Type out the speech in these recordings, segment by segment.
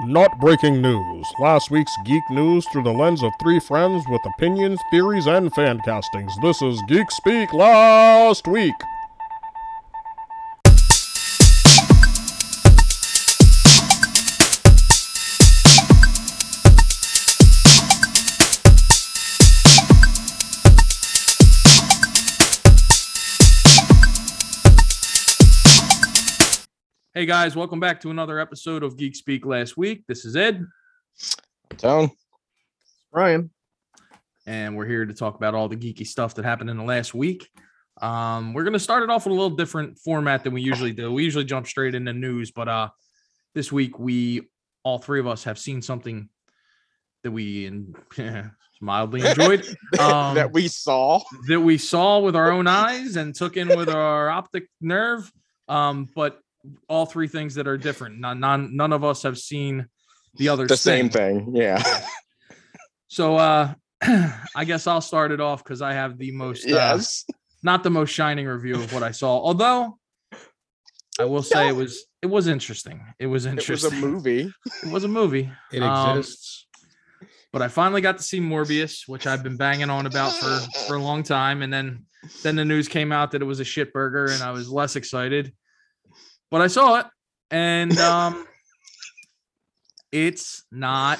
Not breaking news. Last week's geek news through the lens of three friends with opinions, theories, and fan castings. This is Geek Speak Last Week. Hey guys, welcome back to another episode of Geek Speak Last Week. This is Ed, Tone. Ryan. and we're here to talk about all the geeky stuff that happened in the last week. Um, we're gonna start it off with a little different format than we usually do. We usually jump straight into news, but uh, this week we all three of us have seen something that we in, mildly enjoyed. Um, that we saw. that we saw with our own eyes and took in with our optic nerve. Um, but all three things that are different. None, none, none of us have seen the other The same thing. Yeah. So uh I guess I'll start it off because I have the most uh, yes. not the most shining review of what I saw. Although I will say it was it was interesting. It was interesting. It was a movie. It was a movie. It Um, exists. but I finally got to see Morbius, which I've been banging on about for for a long time, and then then the news came out that it was a shit burger, and I was less excited. But I saw it, and um, it's not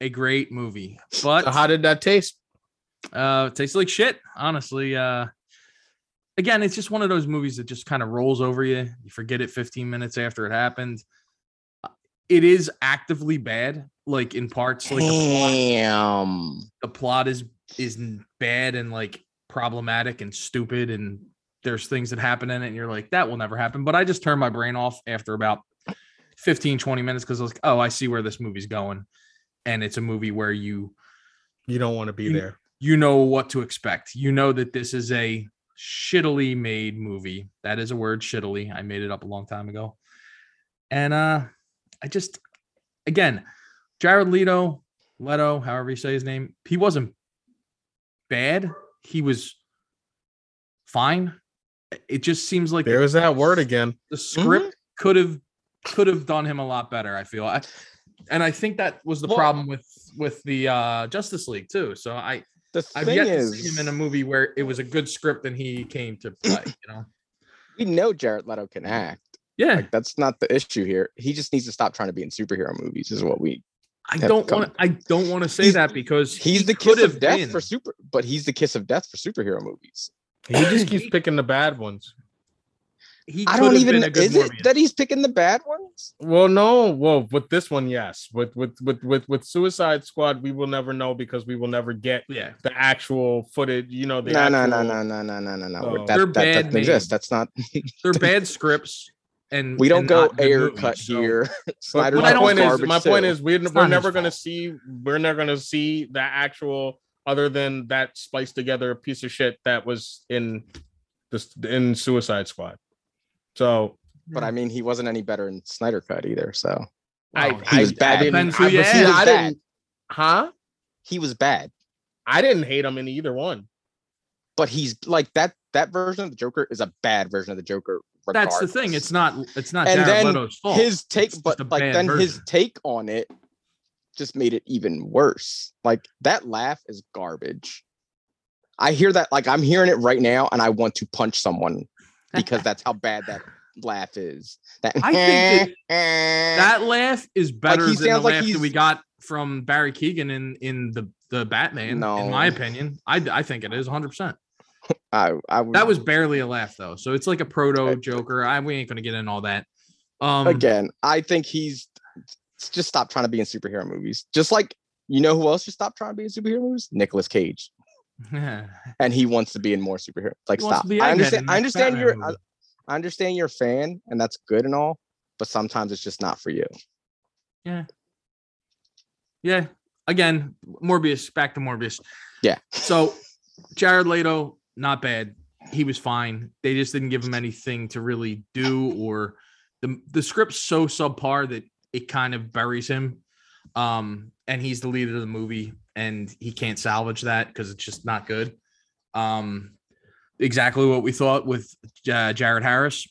a great movie, but So how did that taste? uh, it tastes like shit, honestly. Uh, again, it's just one of those movies that just kind of rolls over you. You forget it 15 minutes after it happened. It is actively bad, like in parts, like the plot Damn. the plot is is bad and like problematic and stupid and there's things that happen in it and you're like that will never happen. But i just turned my brain off after about 15 20 minutes because i was like oh i see where this movie's going. And it's a movie where you You don't want to be You- there. you know what to expect. You know that this is a shittily made movie. That is a word shittily. I made it up a long time ago. And uh i just again jared leto leto however you say his name he wasn't bad. He was fine it just seems like There the, was that word again. the script could have could have done him a lot better i feel I, and i think that was the Well- problem with with the uh justice league too so i The I've yet is, to see him in a movie where it was a good script and he came to play. You know, we know Jared Leto can act. yeah. Like that's not the issue here. He just needs to stop trying to be in superhero movies. Is what we. I don't want. I don't want to say He's- that because He's he the kiss of death been. for super, but he's the kiss of death for superhero movies. He just keeps picking the bad ones. He I don't even. been a Is it that he's picking the bad ones? Well, no. Well, with this one, yes. With with with with with Suicide Squad, we will never know because we will never get yeah, the actual footage. You know, the No, no, no, no, no, no, no, no, no. Oh. That, They're that bad doesn't exist. That's not. they're bad scripts, and We don't and go air movies, cut so- here. But Snyder but I my point is, garbage my point is, we're, we're never going to see, we're never going to see the actual, other than that spliced together piece of shit that was in this in Suicide Squad. So but I mean, he wasn't any better in Snyder Cut either. So I, Well, he was I, bad. I didn't, who I, you but see. I He didn't, huh? he was bad. I didn't hate him in either one. But he's like that. That version of the Joker is a bad version of the Joker. That's the thing. It's not. It's not And Jared then Leto's fault. his take, It's but like bad then his take on it just made it even worse. Like that laugh is garbage. I hear that, like I'm hearing it right now, and I want to punch someone because that's how bad that laugh is. That I think that that laugh is better he than the like laugh that we got from Barry Keoghan in in the the Batman. in my opinion, I I think it is 100. percent I, I would, That was barely a laugh though, so it's like a proto Joker. I we ain't gonna get in all that. Um, again. I think he's just stop trying to be in superhero movies. Just like you know who else just stop trying to be in superhero movies? Nicolas Cage. and he wants to be in more superhero. Like, He stop. I understand. I understand you're. I. I understand you're a fan, and that's good and all. But sometimes it's just not for you. Yeah. Yeah. Again, Morbius. Back to Morbius. Yeah. So, Jared Leto, not bad. He was fine. They just didn't give him anything to really do, or the the script's so subpar that it kind of buries him. Um, and he's the leader of the movie, and he can't salvage that because it's just not good. Um, exactly what we thought with uh, Jared Harris.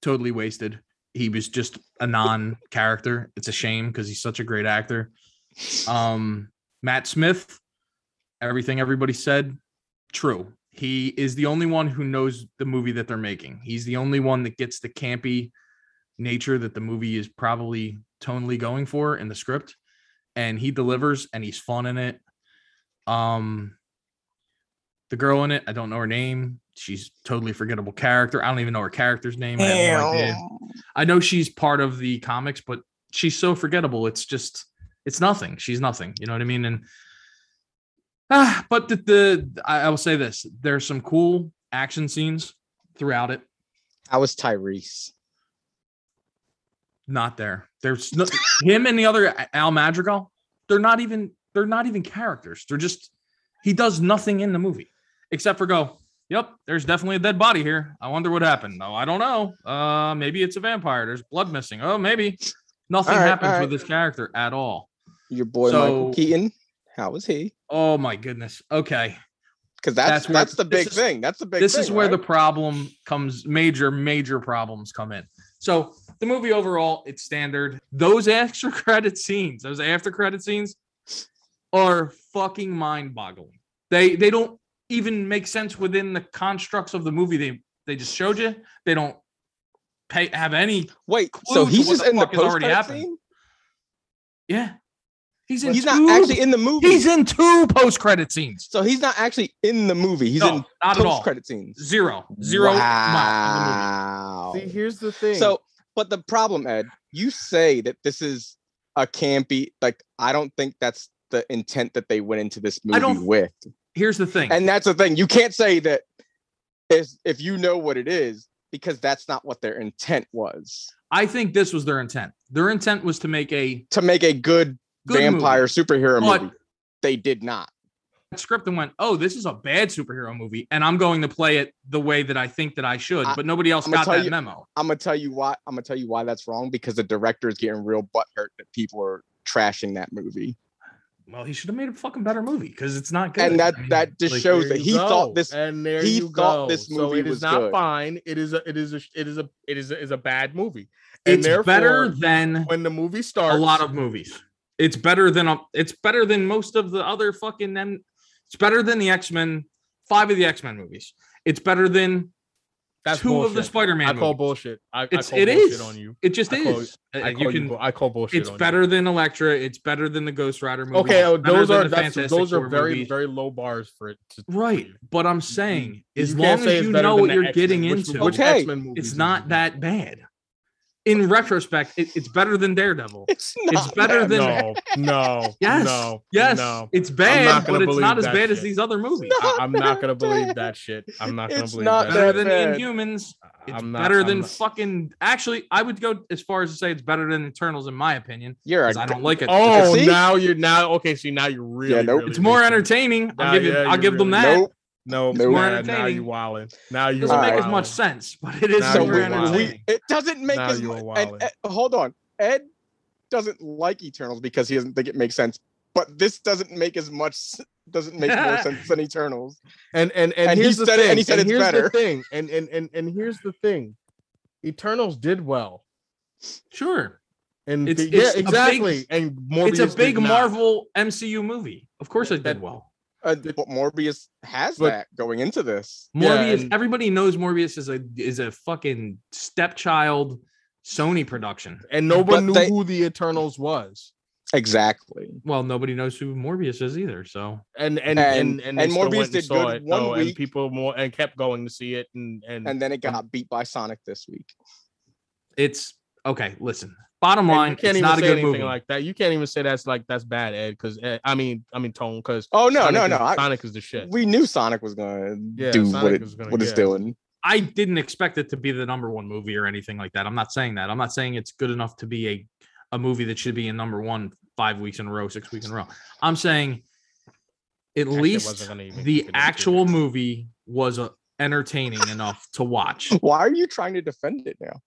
Totally wasted. he was just a non-character. It's a shame because he's such a great actor. Um, Matt Smith, everything everybody said, true. He is the only one who knows the movie that they're making. He's the only one that gets the campy nature that the movie is probably tonally going for in the script. And he delivers and he's fun in it. Um the girl in it, I don't know her name. She's totally forgettable character. I don't even know her character's name. I, have no idea. I know she's part of the comics, but she's so forgettable. It's just it's nothing. She's nothing. You know what I mean? And ah, but the, the I, I will say this: there's some cool action scenes throughout it. How was Tyrese? Not there. There's no, him and the other Al Madrigal. They're not even they're not even characters. They're just he does nothing in the movie except for go. Yep, there's definitely a dead body here. I wonder what happened. No, I don't know. Uh, maybe it's a vampire. There's blood missing. Oh, maybe nothing right, happens all with this character at all. Your boy So- Michael Keaton. How was he? Oh my goodness. Okay. Because that's That's that's, the big is- thing. That's the big. this thing, is where the problem comes major major problems come in so the movie overall it's standard those extra credit scenes those after credit scenes are fucking mind-boggling they they don't even make sense within the constructs of the movie they they just showed you they don't pay have any Wait, so he's just the in the fuck already post happened. scene. yeah he's in He's two, not actually in the movie. he's in two post-credit scenes so he's not actually in the movie. He's no in not at all post credit scenes. zero zero mile Wow. See, here's the thing. So, but the problem, Ed, you say that this is a campy. Like, I don't think that's the intent that they went into this movie with. here's the thing And that's the thing. You can't say that if you know what it is because that's not what their intent was I think this was their intent. Their intent was to make a to make a good, Good vampire superhero But- movie. They did not. Script and went, "Oh, this is a bad superhero movie, and I'm going to play it the way that I think that I should." I- But nobody else I'ma got tell that you- memo. I'm gonna tell you why. I'm gonna tell you why that's wrong because the director is getting real butthurt that people are trashing that movie, Well, he should have made a fucking better movie because it's not good. and that I mean, that just like, shows that he go. thought this. and there he you thought go. this so movie it is was not good. fine. It is a it is a it is a it is a, is a bad movie. And it's therefore, better than when the movie starts. a lot of movies. It's better than a, it's better than most of the other fucking them. It's better than the X Men, five of the X Men movies. It's better than that's two of the. Spider Man. I call bullshit. I, It's I call it bullshit is on you. It just I call- is. I call you you. can. bu- I call bullshit. It's on you. better than Elektra. It's better than the Ghost Rider movie. Okay, oh, those are that's, those are very movies. very low bars for it. To, right. But I'm saying, You as can't long as you know what you're X-Men, getting which- into, which Okay. It's not that bad. In retrospect, it- it's better than Daredevil. It's, not better that than- No, no, Yes. no, Yes, no. it's bad, but it's not as that bad as these other movies. not I, am not gonna believe bad. that shit. I'm not gonna It's believe not that. better than bad. the Inhumans. It's I'm not- better I'm than not- fucking. Actually, I would go as far as to say it's better than Eternals, in my opinion. You're a 'cause I don't like it. Oh, See? now you're now okay. See, now you're really. nope. really it's more reaching. entertaining. I'll give you. yeah, I'll you're give them that. nope. No, Nope. More nah, now entertaining. you wilding. Now you doesn't make as much sense, but it is Now So more you're we, wilding. entertaining. we it doesn't make Now as much. And, wilding. Ed- hold on, Ed doesn't like Eternals because he doesn't think it makes sense. But this doesn't make as much. Doesn't make more sense than Eternals. And and and, And he the said it, thing. and he said it's here's better. the thing. And and and and here's the thing. Eternals did well. Sure, And It's- the- yeah, it's a big- exactly. and Morbius it's a did big not. Marvel MCU movie. Of course, it That- did well. Uh, but Morbius has But- that going into this. Yeah, Morbius. and- everybody knows Morbius is a is a fucking stepchild Sony production. And nobody But knew they- who the Eternals was. Exactly. Well, nobody knows who Morbius is either. So And and And- and and, they and still Morbius did saw good it, one though, and people more and kept going to see it and and, And then it got beat by Sonic this week. it's okay. Listen, bottom and line, you can't it's even not a say good anything movie. like that. You can't even say that's like that's bad, Ed. Because I mean, I mean, tone. Because Oh no, no, Sonic no! is- I, Sonic is the shit. we knew Sonic was gonna Yeah, do Sonic what it gonna- what it's yeah. doing. I didn't expect it to be the number one movie or anything like that. I'm not saying that. I'm not saying it's good enough to be a a movie that should be in number one five weeks in a row, six weeks in a row. I'm saying at That least wasn't gonna even the keep it in actual movie was uh, entertaining enough to watch. Why are you trying to defend it now?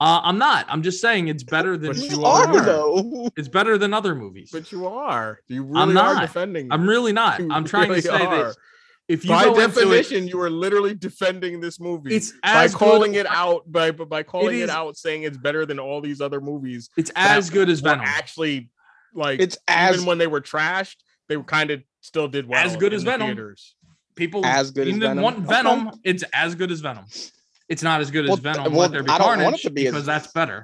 Uh, I'm not. I'm just saying it's better than You you are are. though. it's better than other movies. But you are. You really are not. defending. I'm really not. You I'm trying really to say are. that if you By go into it, definition, you are literally defending this movie it's by as calling good, it out by by calling it, is- out, saying it's better than all these other movies. It's as good as were Venom. Actually, like It's as even when they were trashed, they were kind of still did well. As good as the Venom. Theaters. People As good as Venom? want Okay. Venom. It's as good as Venom. It's not as good as Well, Venom. well, Let there be I don't want it carnage to be as- because that's better.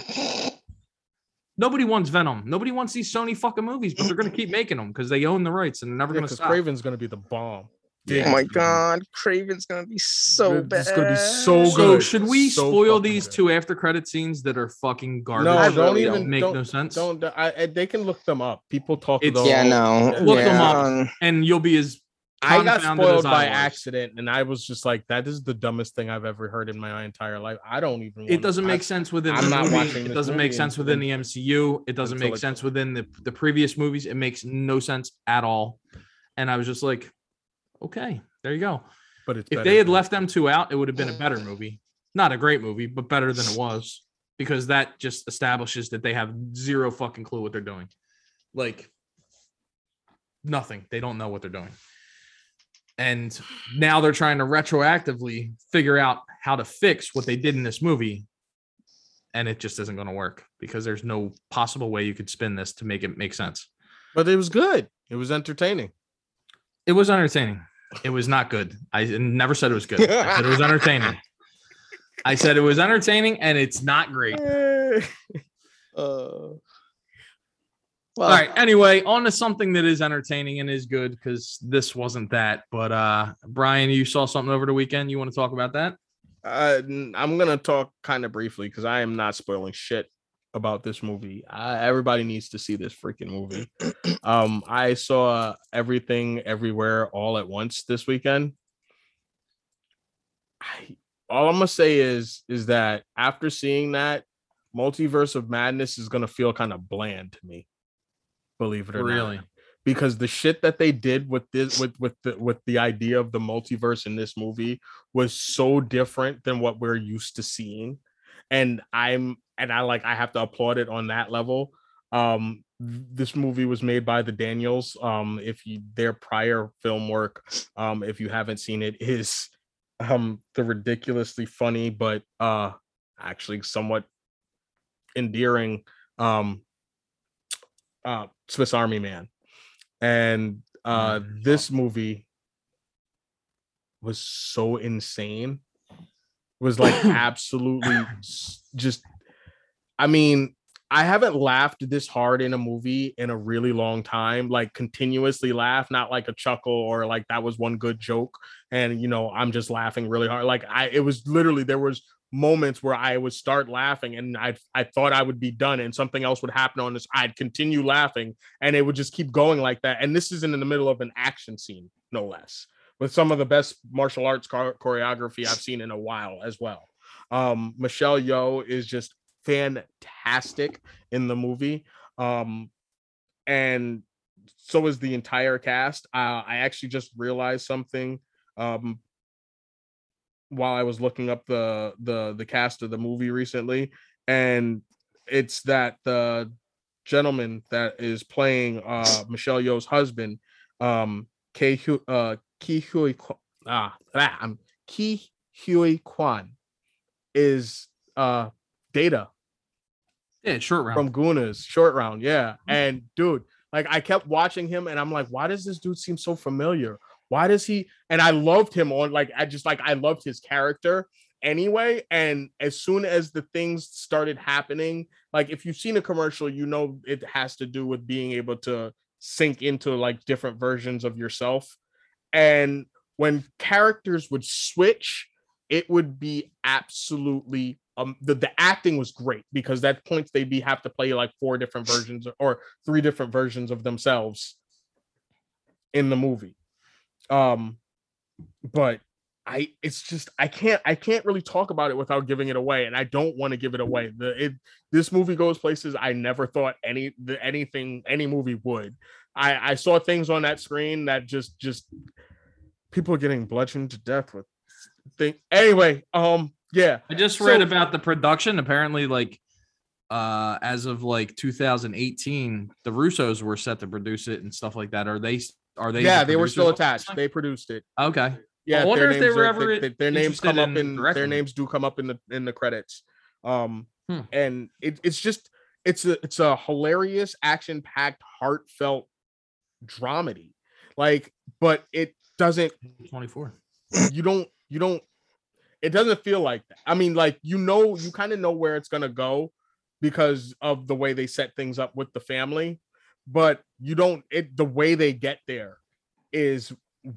Nobody wants Venom. Nobody wants these Sony fucking movies, but they're gonna keep making them because they own the rights and they're never Yeah, gonna stop. Kraven's gonna be the bomb. Oh yeah. oh my god, Kraven's gonna be so Dude, bad. it's gonna be so So good. should we So spoil these good. two after credit scenes that are fucking garbage? No, I don't really even don't make don't, no sense. Don't I, I- they can look them up. People talk It's- about Yeah, no. Look them up. and you'll be as I got spoiled by accident, and I was just like, "That is the dumbest thing I've ever heard in my entire life." I don't even. It doesn't I- make sense within I'm not movie. watching It doesn't make sense within the MCU. It doesn't make sense within the, the previous movies. It makes no sense at all. And I was just like, okay, there you go. But it's If better they had left them two out, it would have been a better movie. Not a great movie, but better than it was because that just establishes that they have zero fucking clue what they're doing. Like nothing. They don't know what they're doing. And now they're trying to retroactively figure out how to fix what they did in this movie. And it just isn't going to work because there's no possible way you could spin this to make it make sense. but it was good. It was entertaining. It was entertaining. It was not good. I never said it was good. I said it was entertaining. I said it was entertaining and it's not great. uh, well, All right. Anyway, on to something that is entertaining and is good because this wasn't that. But uh Brian, you saw something over the weekend. You want to talk about that? Uh, I'm gonna talk kind of briefly because I am not spoiling shit about this movie. Uh, everybody needs to see this freaking movie. um, I saw everything everywhere all at once this weekend. I, all I'm gonna say is is that after seeing that, Multiverse of Madness is gonna feel kind of bland to me. Believe it or Really? not Really? because the shit that they did with this with with the with the idea of the multiverse in this movie was so different than what we're used to seeing and i'm and i like i have to applaud it on that level um this movie was made by the daniels um if you their prior film work um if you haven't seen it is um the ridiculously funny but uh actually somewhat endearing um uh swiss army man. And uh Mm. this movie was so insane. Was like absolutely just i mean i haven't laughed this hard in a movie in a really long time like continuously laugh not like a chuckle or like that was one good joke. And you know i'm just laughing really hard. Like i it was literally there was moments where i would start laughing and i i thought i would be done and something else would happen on this i'd continue laughing and it would just keep going like that and this isn't in the middle of an action scene no less with some of the best martial arts chor- choreography I've seen in a while as well. Um, Michelle Yeoh is just fantastic in the movie, um, and so is the entire cast. Uh, I actually just realized something um, while I was looking up the the the cast of the movie recently, and it's that the gentleman that is playing uh, Michelle Yeoh's husband, um, K. Uh, Ke Huy Quan, ah, ah, I'm Ke Huy Quan is uh Data Yeah, short round. from Goonies short round, yeah. And dude, like I kept watching him and I'm like, why does this dude seem so familiar? Why does he and I loved him on like I just like I loved his character anyway. And as soon as the things started happening, like if you've seen a commercial, you know it has to do with being able to sink into like different versions of yourself. And when characters would switch, it would be absolutely um the, the acting was great because at points they'd be have to play like four different versions or three different versions of themselves in the movie. Um but I it's just I can't I can't really talk about it without giving it away and I don't want to give it away. The it this movie goes places I never thought any the, anything any movie would. I I saw things on that screen that just just people getting bludgeoned to death with thing. Anyway, um yeah, I just read So- about the production. Apparently, like uh as of like 2018, the Russos were set to produce it and stuff like that. are they Are they? yeah, the they were still producers on this attached. They produced it. Okay. Yeah, I wonder their if they names were are- ever they- their names come up in in their names do come up in the in the credits. Um, Hmm. and it, it's just it's a it's a hilarious, action packed, heartfelt dramedy. Like, but it doesn't Twenty-four. you don't you don't it doesn't feel like that. I mean, like you know, you kind of know where it's gonna go because of the way they set things up with the family, but you don't it the way they get there is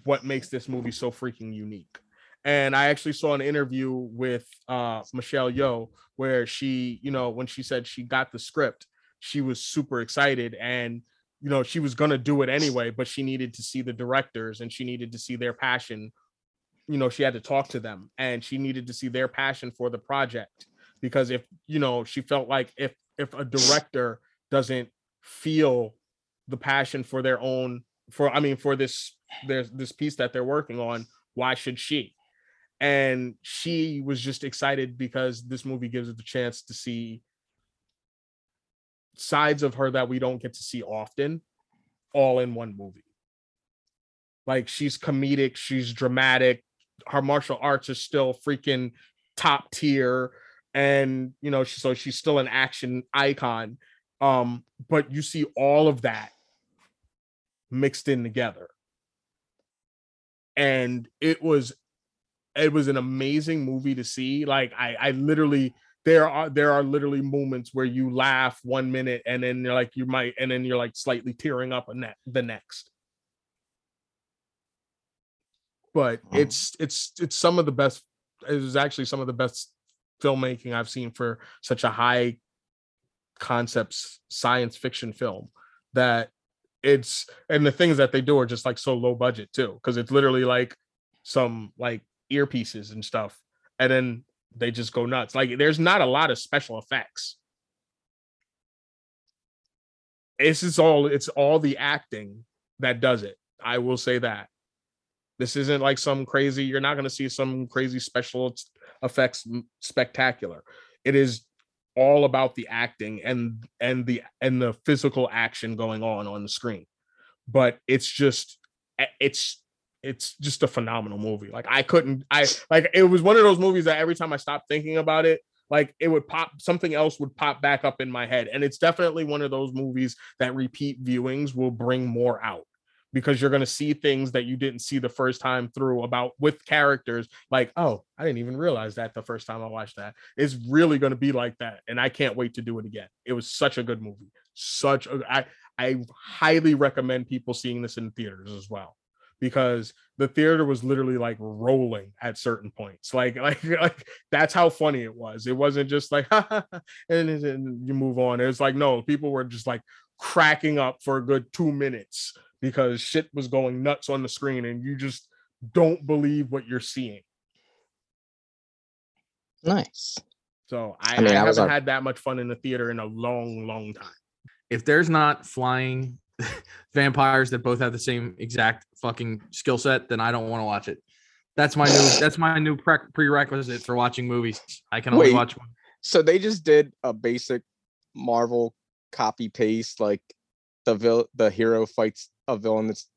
what makes this movie so freaking unique. And I actually saw an interview with uh Michelle Yeoh where she, you know, when she said she got the script, she was super excited and you know, she was gonna do it anyway, but she needed to see the directors and she needed to see their passion you know she had to talk to them and she needed to see their passion for the project because if you know she felt like if if a director doesn't feel the passion for their own for i mean for this there's this piece that they're working on why should she? And she was just excited because this movie gives her the chance to see sides of her that we don't get to see often all in one movie. Like she's comedic she's dramatic her martial arts are still freaking top tier and you know so she's still an action icon um but you see all of that mixed in together. And it was it was an amazing movie to see. Like i i literally there are there are literally moments where you laugh one minute and then you're like you might and then you're like slightly tearing up a ne- the next. But Mhm. it's it's it's some of the best it was actually some of the best filmmaking i've seen for such a high concepts science fiction film that it's and the things that they do are just like so low budget too because it's literally like some like earpieces and stuff and then they just go nuts. Like there's not a lot of special effects. This is all it's all the acting that does it i will say that. This isn't like some crazy you're not going to see some crazy special effects spectacular. It is all about the acting and and the and the physical action going on on the screen. But it's just eh, it's it's just a phenomenal movie. Like i couldn't i like it was one of those movies that every time i stopped thinking about it like it would pop something else would pop back up in my head. And it's definitely one of those movies that repeat viewings will bring more out because you're going to see things that you didn't see the first time through about with characters like oh i didn't even realize that the first time i watched that. It's really going to be like that and i can't wait to do it again. It was such a good movie. Such a i i highly recommend people seeing this in theaters as well because the theater was literally like rolling at certain points. Like like like that's how funny it was. It wasn't just like and then you move on. It was like no people were just like cracking up for a good two minutes because shit was going nuts on the screen and you just don't believe what you're seeing. Nice. So I, I mean, I I haven't on- had that much fun in the theater in a long, long time. If there's not flying vampires that both have the same exact fucking skill set, then I don't want to watch it. That's my new. That's my new pre- prerequisite for watching movies. I can only Wait. watch. One. So they just did a basic Marvel copy paste, like the vil- the hero fights a villain that's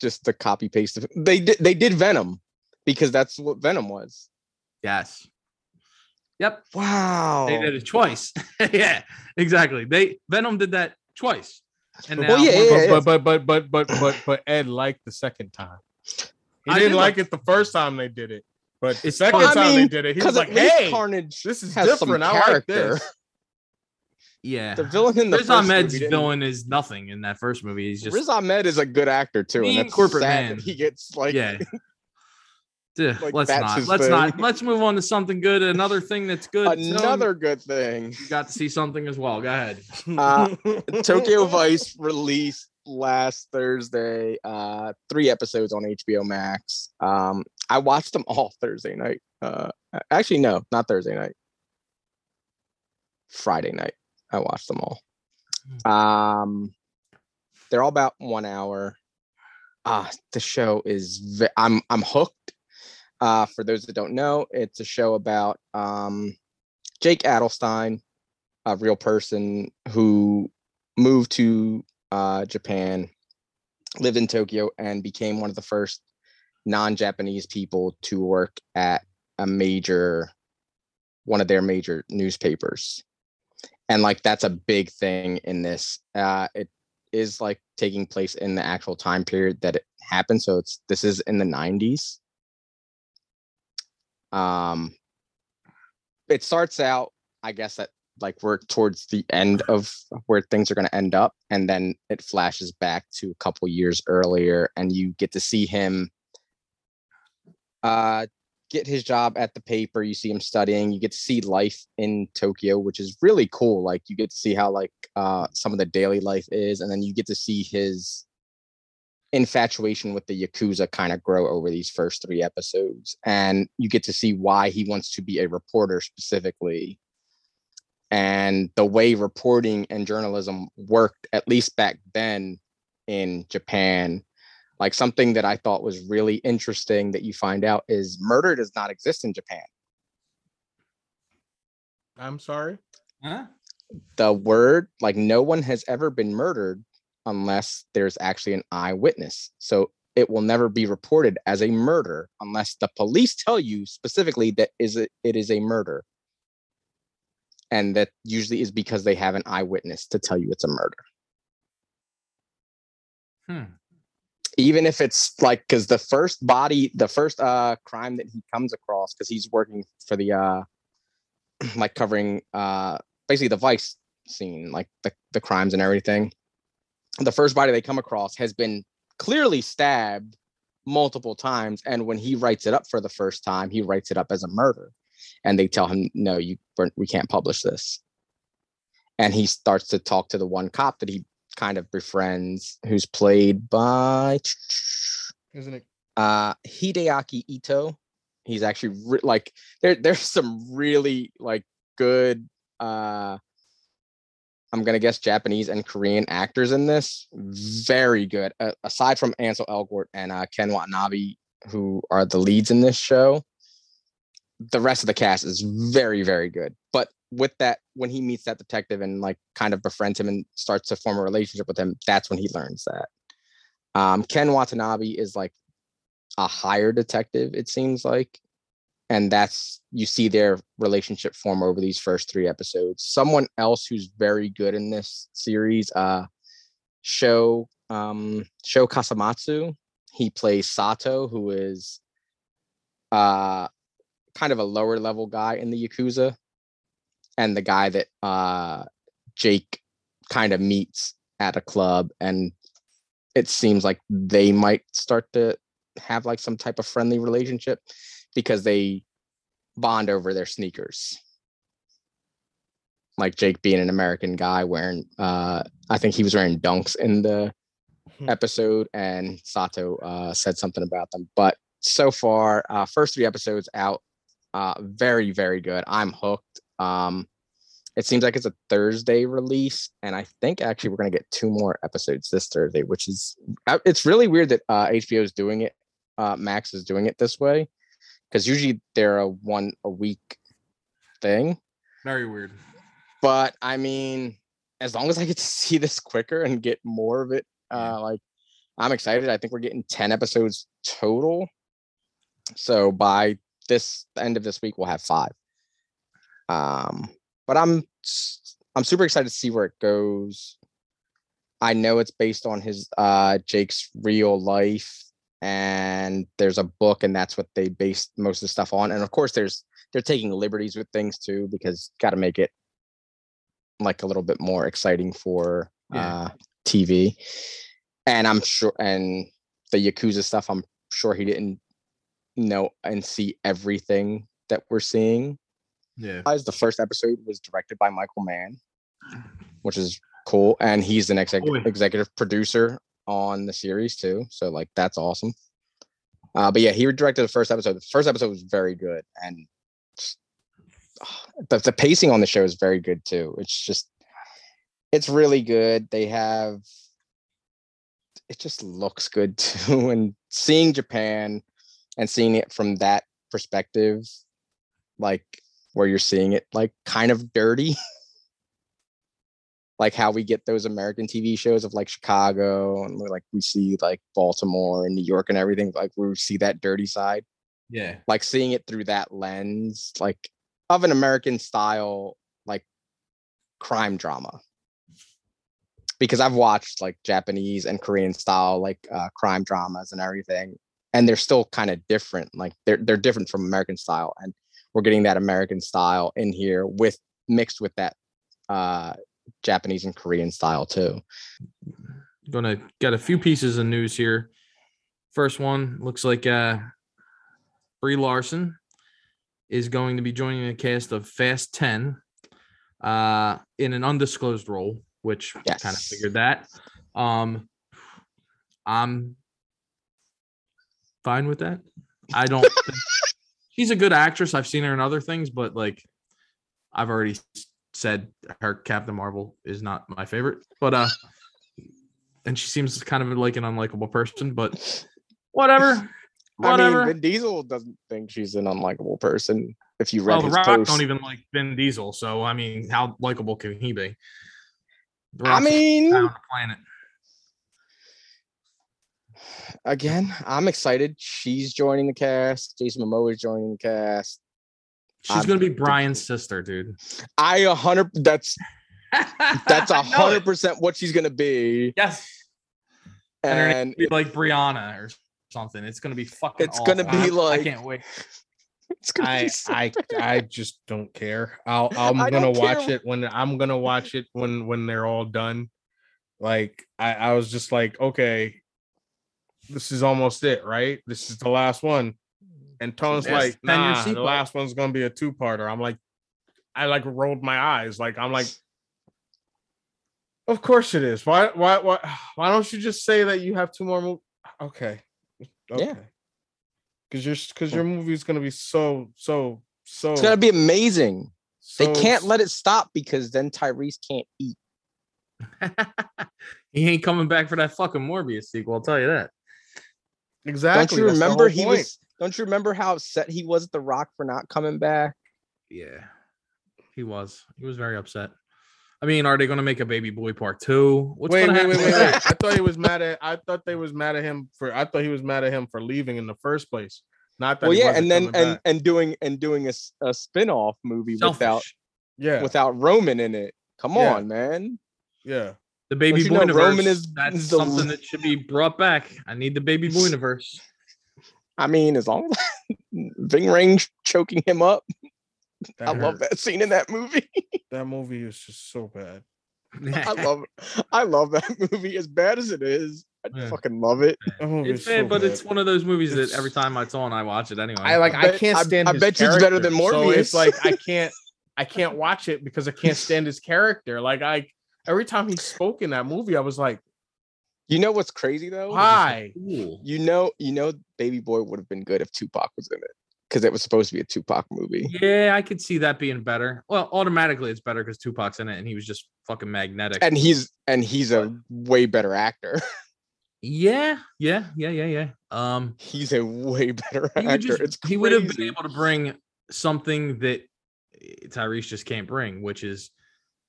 just the copy paste. Of- they did they did Venom because that's what Venom was. Yes. Yep. Wow. They did it twice. yeah, exactly. They Venom did that twice. And now Well, yeah, Marvel- yeah, But, but but but but but but Ed liked the second time. He I didn't did like like- it the first time they did it, but the second. I time they did it, he was like, "Hey, Carnage this is different. I like this." Yeah. The villain in the Riz first Ahmed's movie villain is nothing in that first movie. He's just Riz Ahmed is a good actor too, and that's corporate sad man. that he gets like yeah. Duh, Like, let's not. Let's thing. not. Let's move on to something good. Another thing that's good. Tone, another good thing. You got to see something as well. Go ahead. Uh, Tokyo Vice released last Thursday, uh, three episodes on HBO Max. Um, I watched them all Thursday night. Uh, actually, no, not Thursday night. Friday night. I watched them all. Um, they're all about one hour. Ah, the show is. Ve- I'm I'm hooked. Uh, for those that don't know, it's a show about um, Jake Adelstein, a real person who moved to uh, Japan lived in Tokyo and became one of the first non-Japanese people to work at a major one of their major newspapers. And like that's a big thing in this. Uh it is like taking place in the actual time period that it happened. So it's this is in the 90s. Um it starts out, I guess that like we're towards the end of where things are going to end up and then it flashes back to a couple years earlier and you get to see him uh get his job at the paper you see him studying you get to see life in tokyo which is really cool like you get to see how like uh some of the daily life is and then you get to see his infatuation with the yakuza kind of grow over these first three episodes and you get to see why he wants to be a reporter specifically. And the way reporting and journalism worked at least back then in japan like something that i thought was really interesting that you find out is murder does not exist in japan I'm sorry. Huh? the word like no one has ever been murdered unless there's actually an eyewitness so it will never be reported as a murder unless the police tell you specifically that is it, it is a murder and that usually is because they have an eyewitness to tell you it's a murder Hmm. Even if it's like because the first body the first uh crime that he comes across because he's working for the uh like covering uh basically the vice scene like the, the crimes and everything the first body they come across has been clearly stabbed multiple times and when he writes it up for the first time he writes it up as a murder and they tell him no you we can't publish this. And he starts to talk to the one cop that he kind of befriends who's played by Isn't it? uh Hideaki Ito. He's actually re- like there there's some really like good uh I'm gonna guess Japanese and Korean actors in this. Very good. Uh, aside from Ansel Elgort and uh, Ken Watanabe, who are the leads in this show, the rest of the cast is very very good. But with that, when he meets that detective and like kind of befriends him and starts to form a relationship with him, that's when he learns that. Um, Ken Watanabe is like a higher detective, it seems like. And that's you see their relationship form over these first three episodes. Someone else who's very good in this series, uh show um Sho Kasamatsu. He plays Sato, who is uh kind of a lower level guy in the Yakuza, and the guy that uh Jake kind of meets at a club and it seems like they might start to have like some type of friendly relationship because they bond over their sneakers. Like Jake being an American guy wearing uh I think he was wearing dunks in the Hmm. episode and Sato uh said something about them. But so far, uh first three episodes out, uh very, very good. I'm hooked. Um it seems like it's a Thursday release, and I think actually we're gonna get two more episodes this Thursday, which is uh, it's really weird that uh, HBO is doing it. Uh, Max is doing it this way because usually they're a one a week thing. Very weird. But I mean, as long as I get to see this quicker and get more of it, uh, like I'm excited. I think we're getting ten episodes total. So by this end of this week, we'll have five. Um, but I'm I'm super excited to see where it goes. I know it's based on his uh Jake's real life, and there's a book, and that's what they based most of the stuff on. And of course, there's they're taking liberties with things too because got to make it like a little bit more exciting for Yeah. uh TV. And I'm sure, and the Yakuza stuff, I'm sure he didn't know and see everything that we're seeing Yeah. the first episode was directed by Michael Mann, which is cool, and he's an exec- Boy. executive producer on the series too. So like that's awesome. Uh, but yeah, he directed the first episode. The first episode was very good, and the, the pacing on the show is very good too. It's just it's really good. They have it just looks good too, and seeing Japan and seeing it from that perspective, like where you're seeing it like kind of dirty like how we get those American TV shows of like Chicago and like we see like Baltimore and New York and everything, like we see that dirty side. Yeah. Like seeing it through that lens, like of an American style, like crime drama. Because I've watched like Japanese and Korean style like uh, crime dramas and everything, and they're still kind of different. Like they're they're different from American style, and we're getting that American style in here with mixed with that uh Japanese and Korean style too. Gonna get a few pieces of news here. First one looks like uh Brie Larson is going to be joining the cast of Fast 10 uh in an undisclosed role, which kind of figured that. Um I'm fine with that. I don't she's a good actress. I've seen her in other things, but like I've already said her Captain Marvel is not my favorite. But uh and she seems kind of like an unlikable person, but whatever. I mean, Vin Diesel doesn't think she's an unlikable person. If you read well, The his Rock post, don't even like Vin Diesel, so I mean, how likable can he be? The I mean, the planet. Again, I'm excited. She's joining the cast. Jason Momoa is joining the cast. She's I'm- gonna be Brian's sister, dude. I a hundred. That's that's a I know hundred percent what she's gonna be. Yes, and And will be like Brianna or something. It's gonna be fucking. It's gonna be I- like- I can't wait. it's gonna I be so I I just don't care. I'll I'm gonna watch care. it when I'm gonna watch it when when they're all done. Like I I was just like, okay, this is almost it, right? This is the last one. And Tone's Yes, like, 10-year nah, the last one's gonna be a two-parter. I'm like, I like rolled my eyes. Like I'm like, of course it is. Why why why why don't you just say that you have two more movies? Okay. Okay. Yeah. Cause your cause your hmm. movie's gonna be so so so It's gonna be amazing. They can't let it stop because then Tyrese can't eat. he ain't coming back for that fucking Morbius sequel. I'll tell you that. Exactly. don't you that's remember he point. was? Don't you remember how upset he was at The Rock for not coming back? Yeah, he was. He was very upset. I mean, are they going to make a baby boy part two? What's wait, gonna wait, wait, happen wait, with wait. I thought he was mad at. I thought they was mad at him for. I thought he was mad at him for leaving in the first place. Not that. Well, he yeah, wasn't and then and back. and doing and doing a spin-off movie without yeah, without Roman in it. Come Yeah. on, man. yeah. The baby you boy know Roman is that's the- something that should be brought back. I need the baby boy universe. I mean, as long as Ving Rhames choking him up, That I love that scene in that movie. That movie is just so bad. I love I love that movie as bad as it is. I Yeah. fucking love it. That It's bad, so but bad. it's one of those movies that every time it's on, I watch it anyway. I like. I I, can't I- stand. I his bet you it's better than character, So it's like I can't. I can't watch it because I can't stand his character. Like I, every time he spoke in that movie, I was like, You know what's crazy though? "Hi." Cool. You know, you know, Baby Boy would have been good if Tupac was in it because it was supposed to be a Tupac movie. Yeah, I could see that being better. Well, automatically it's better because Tupac's in it and he was just fucking magnetic. And he's and he's a way better actor. yeah, yeah, yeah, yeah, yeah. Um, he's a way better he would, actor. just, it's he would have been able to bring something that eh, Tyrese just can't bring, which is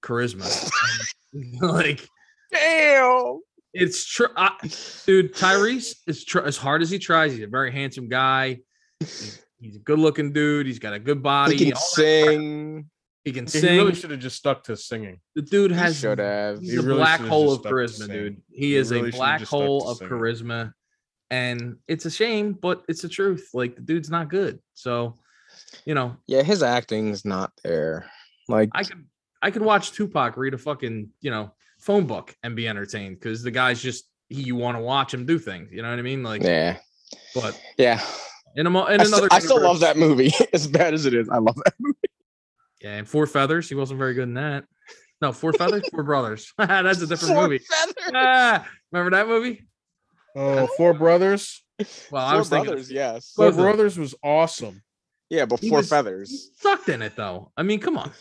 charisma. like Damn. it's true, dude. Tyrese is tr- as hard as he tries. He's a very handsome guy. He's, he's a good-looking dude. He's got a good body. He can all sing. He can Yeah, He really should have just stuck to singing. the dude He has should have. He's He a really black hole of charisma, dude. He He is really a black hole of singing. charisma. And it's a shame, but it's the truth. Like the dude's not good. So, you know, Yeah, his acting's not there. Like I could I could watch Tupac read a fucking, you know, phone book and be entertained because the guy's just he you want to watch him do things. You know what I mean? Like, yeah, but yeah. in a mo- in I, still, another I still love that movie as bad as it is. I love that movie. Yeah, and Four Feathers, he wasn't very good in that. No, Four Feathers, Four Brothers. That's a different Four movie. Feathers. Ah, remember that movie? Oh, Four Brothers. Well, I Four was thinking brothers, yes. Four Both. Brothers was awesome. Yeah, but He Four was- Feathers. He sucked in it though. I mean, come on.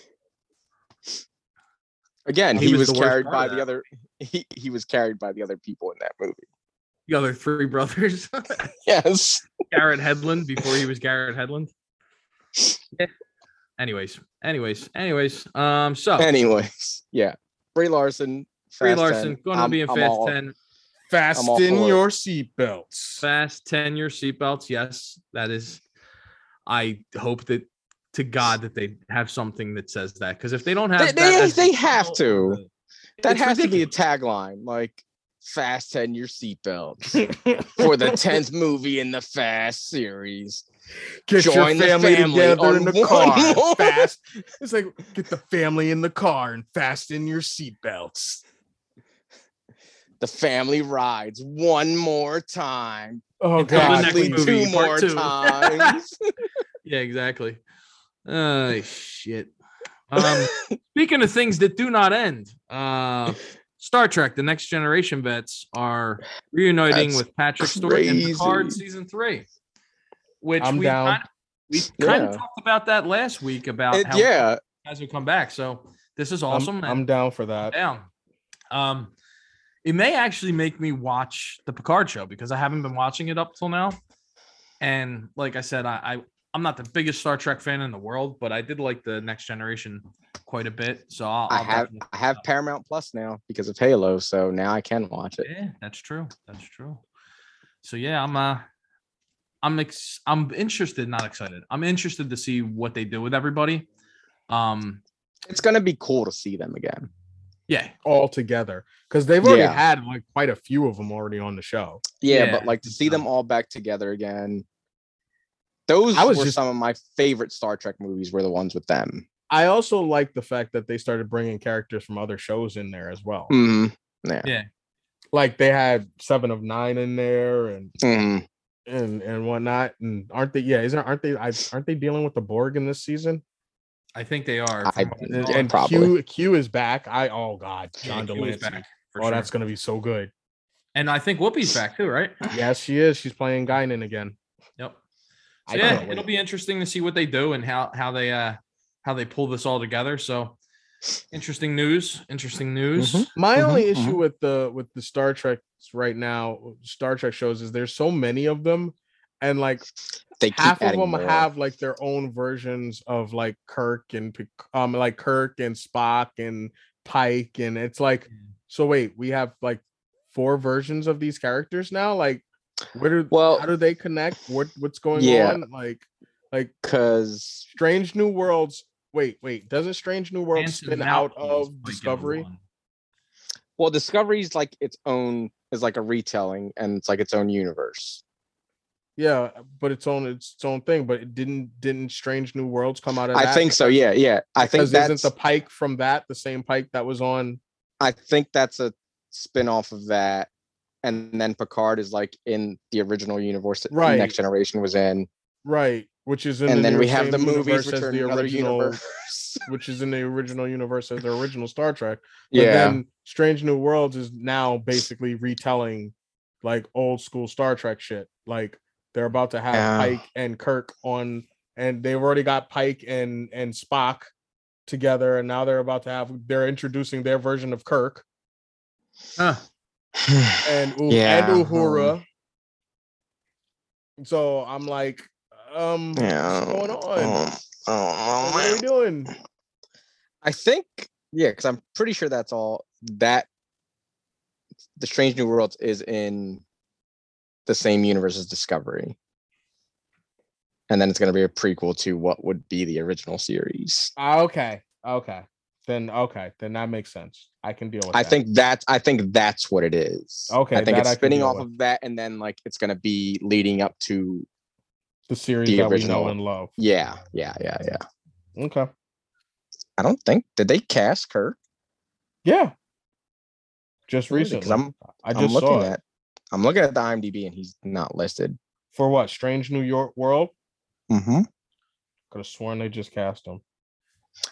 Again, He he, was was, carried by the other. He he was carried by the other people in that movie. The other three brothers. Yes. Garrett Hedlund before he was Garrett Hedlund. Yeah. Anyways, anyways, anyways. Um, so Anyways, yeah. Brie Larson. Brie Larson 10. going to I'm- be in I'm Fast all- 10. Fasten your seatbelts. Fast 10 year seatbelts. Yes, that is. I hope that to God that they have something that says that. Because if they don't have They, that they, they have to. That has to be a tagline, like "Fasten your seatbelts" for the tenth movie in the Fast series. Get Join the your family, family together in the car. Fast. It's like get the family in the car and fasten your seatbelts. The family rides one more time. Oh god. Actually, movie, two more two. times. Yeah, exactly. Oh shit. Um, speaking of things that do not end, uh, Star Trek: The Next Generation vets are reuniting That's with Patrick Stewart in Picard season three, which I'm we down. kind we kind of talked about that last week about It- how yeah, guys would come back. So this is I'm- awesome. I'm, down for that. down. Um, it may actually make me watch the Picard show because I haven't been watching it up till now. And like I said, I, I I'm not the biggest Star Trek fan in the world, but I did like the Next Generation quite a bit. So I'll, I I'll have I have Paramount Plus now because of Halo, so now I can watch it. Yeah, that's true. That's true. So yeah, I'm uh I'm ex- I'm interested, not excited. I'm interested to see what they do with everybody. Um, It's gonna be cool to see them again. yeah, all together because they've already Yeah. had like quite a few of them already on the show. Yeah, Yeah, but like to see them all back together again. Those I was were just- some of my favorite Star Trek movies. Were the ones with them. I also like the fact that they started bringing characters from other shows in there as well. Mhm. Yeah. yeah. Like they had Seven of Nine in there and Mhm. and and whatnot. And aren't they? Yeah, isn't aren't they? I, aren't they dealing with the Borg in this season? I think they are. I- And, and Probably. Q Q is back. I oh god, John Q is de Lancie. Oh, sure. that's gonna be so good. and I think Whoopi's back too, right? Yes, she is. She's playing Guinan again. Yep. I So yeah, it'll be interesting to see what they do and how how they uh how they pull this all together. So interesting news. Interesting news. Mhm. My Mhm, only issue with the with the Star Trek right now, Star Trek shows is there's so many of them, and like They keep half of them more. have like their own versions of like Kirk and um like Kirk and Spock and Pike, and it's like so. Wait, we have like four versions of these characters now. Like, where do Well- how do they connect? What what's going Yeah. on? Like, like because Strange New Worlds. Wait, wait. Doesn't Strange New Worlds Hanson spin out of like number Discovery? one. well, Discovery's like its own is like a retelling, and it's like its own universe. Yeah, but it's own it's its own thing. But it didn't didn't Strange New Worlds come out of I that? think so. Yeah, yeah. I think Because that's isn't the Pike from that the same Pike that was on? I think that's a spin off of that. And then Picard is like in the original universe that Right. Next Generation was in. Right, which is in and the then we have the movies universe which are the original, universe. which is in the original universe as the original Star Trek. But yeah. then Strange New Worlds is now basically retelling like old school Star Trek shit. Like they're about to have Yeah. Pike and Kirk on, and they've already got Pike and and Spock together, and now they're about to have they're introducing their version of Kirk Huh. and U- Yeah, and um, Uhura. So I'm like, um, yeah. what's going on? Um, oh, what are we doing? I think, yeah, because I'm pretty sure that's all that the Strange New Worlds is in the same universe as Discovery. And then it's going to be a prequel to what would be the original series. Ah, okay, okay, then okay, then that makes sense. I can deal with. I that. think that's I think that's what it is. Okay, I think it's I spinning off with. of that, and then like it's gonna be leading up to the series the that we know and love. yeah, yeah, yeah, yeah. Okay, I don't think did they cast Kirk yeah, just Really? recently. 'Cause I'm I I'm looking saw it. at I'm looking at the IMDb and he's not listed. for what? Strange New York World. Mm-hmm. Could have sworn they just cast him.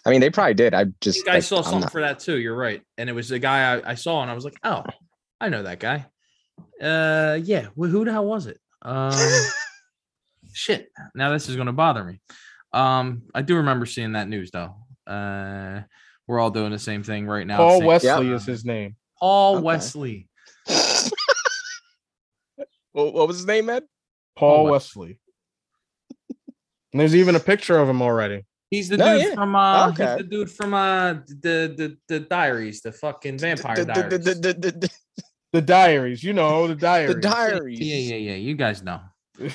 I mean, they probably did. I I just think I saw I'm something not- for that too. You're right. And it was the guy I, I saw, and I was like, oh, I know that guy. Uh, yeah. Wh- who the hell was it? Um, shit. Now this is going to bother me. Um, I do remember seeing that news though. Uh, we're all doing the same thing right now. Paul Same- Wesley is his name. Paul Okay. Wesley. what, what was his name, Ed? Paul Paul Wesley. And there's even a picture of him already. He's the No, dude yeah. from uh Okay. he's the dude from uh the the the diaries, the fucking vampire The- the- diaries. the- the- the- the- The diaries, you know, the diaries. The diaries. Yeah, yeah, yeah. You guys know. yeah,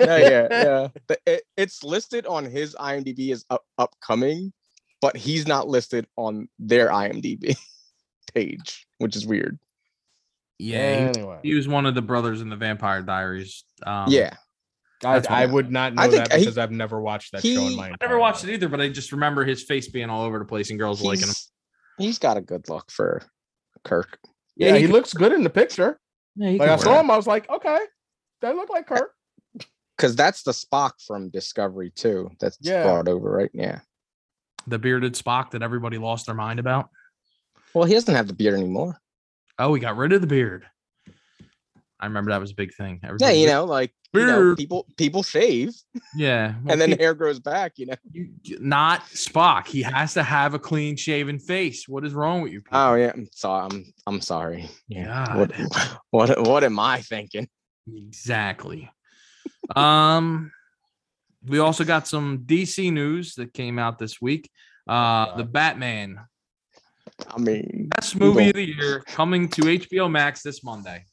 yeah, yeah. The- it- it's listed on his IMDb as up, upcoming, but he's not listed on their IMDb page, which is weird. Yeah, he, Anyway, he was one of the brothers in the Vampire Diaries. Um, yeah, I, I would not know I think that he- because I've never watched that show in my. I entire never watched life. it either, but I just remember his face being all over the place and girls liking him. he's, he's got a good look for Kirk. Yeah, he could- looks good in the picture. Yeah, he Like I saw work. him, I was like, okay, that look like Kirk. Because that's the Spock from Discovery too. That's Yeah. brought over, right? Yeah. the bearded Spock that everybody lost their mind about. Well, he doesn't have the beard anymore. Oh, he got rid of the beard. I remember that was a big thing. Yeah, you did- know, like you know, people people shave yeah. well, and then peop- hair grows back. You know. you, not Spock. He has to have a clean shaven face. What is wrong with you? people? Oh yeah, I'm sorry. I'm I'm sorry. Yeah. What what what am I thinking? Exactly. um, we also got some DC news that came out this week. Uh, the Batman I mean, best movie of the year coming to HBO Max this Monday.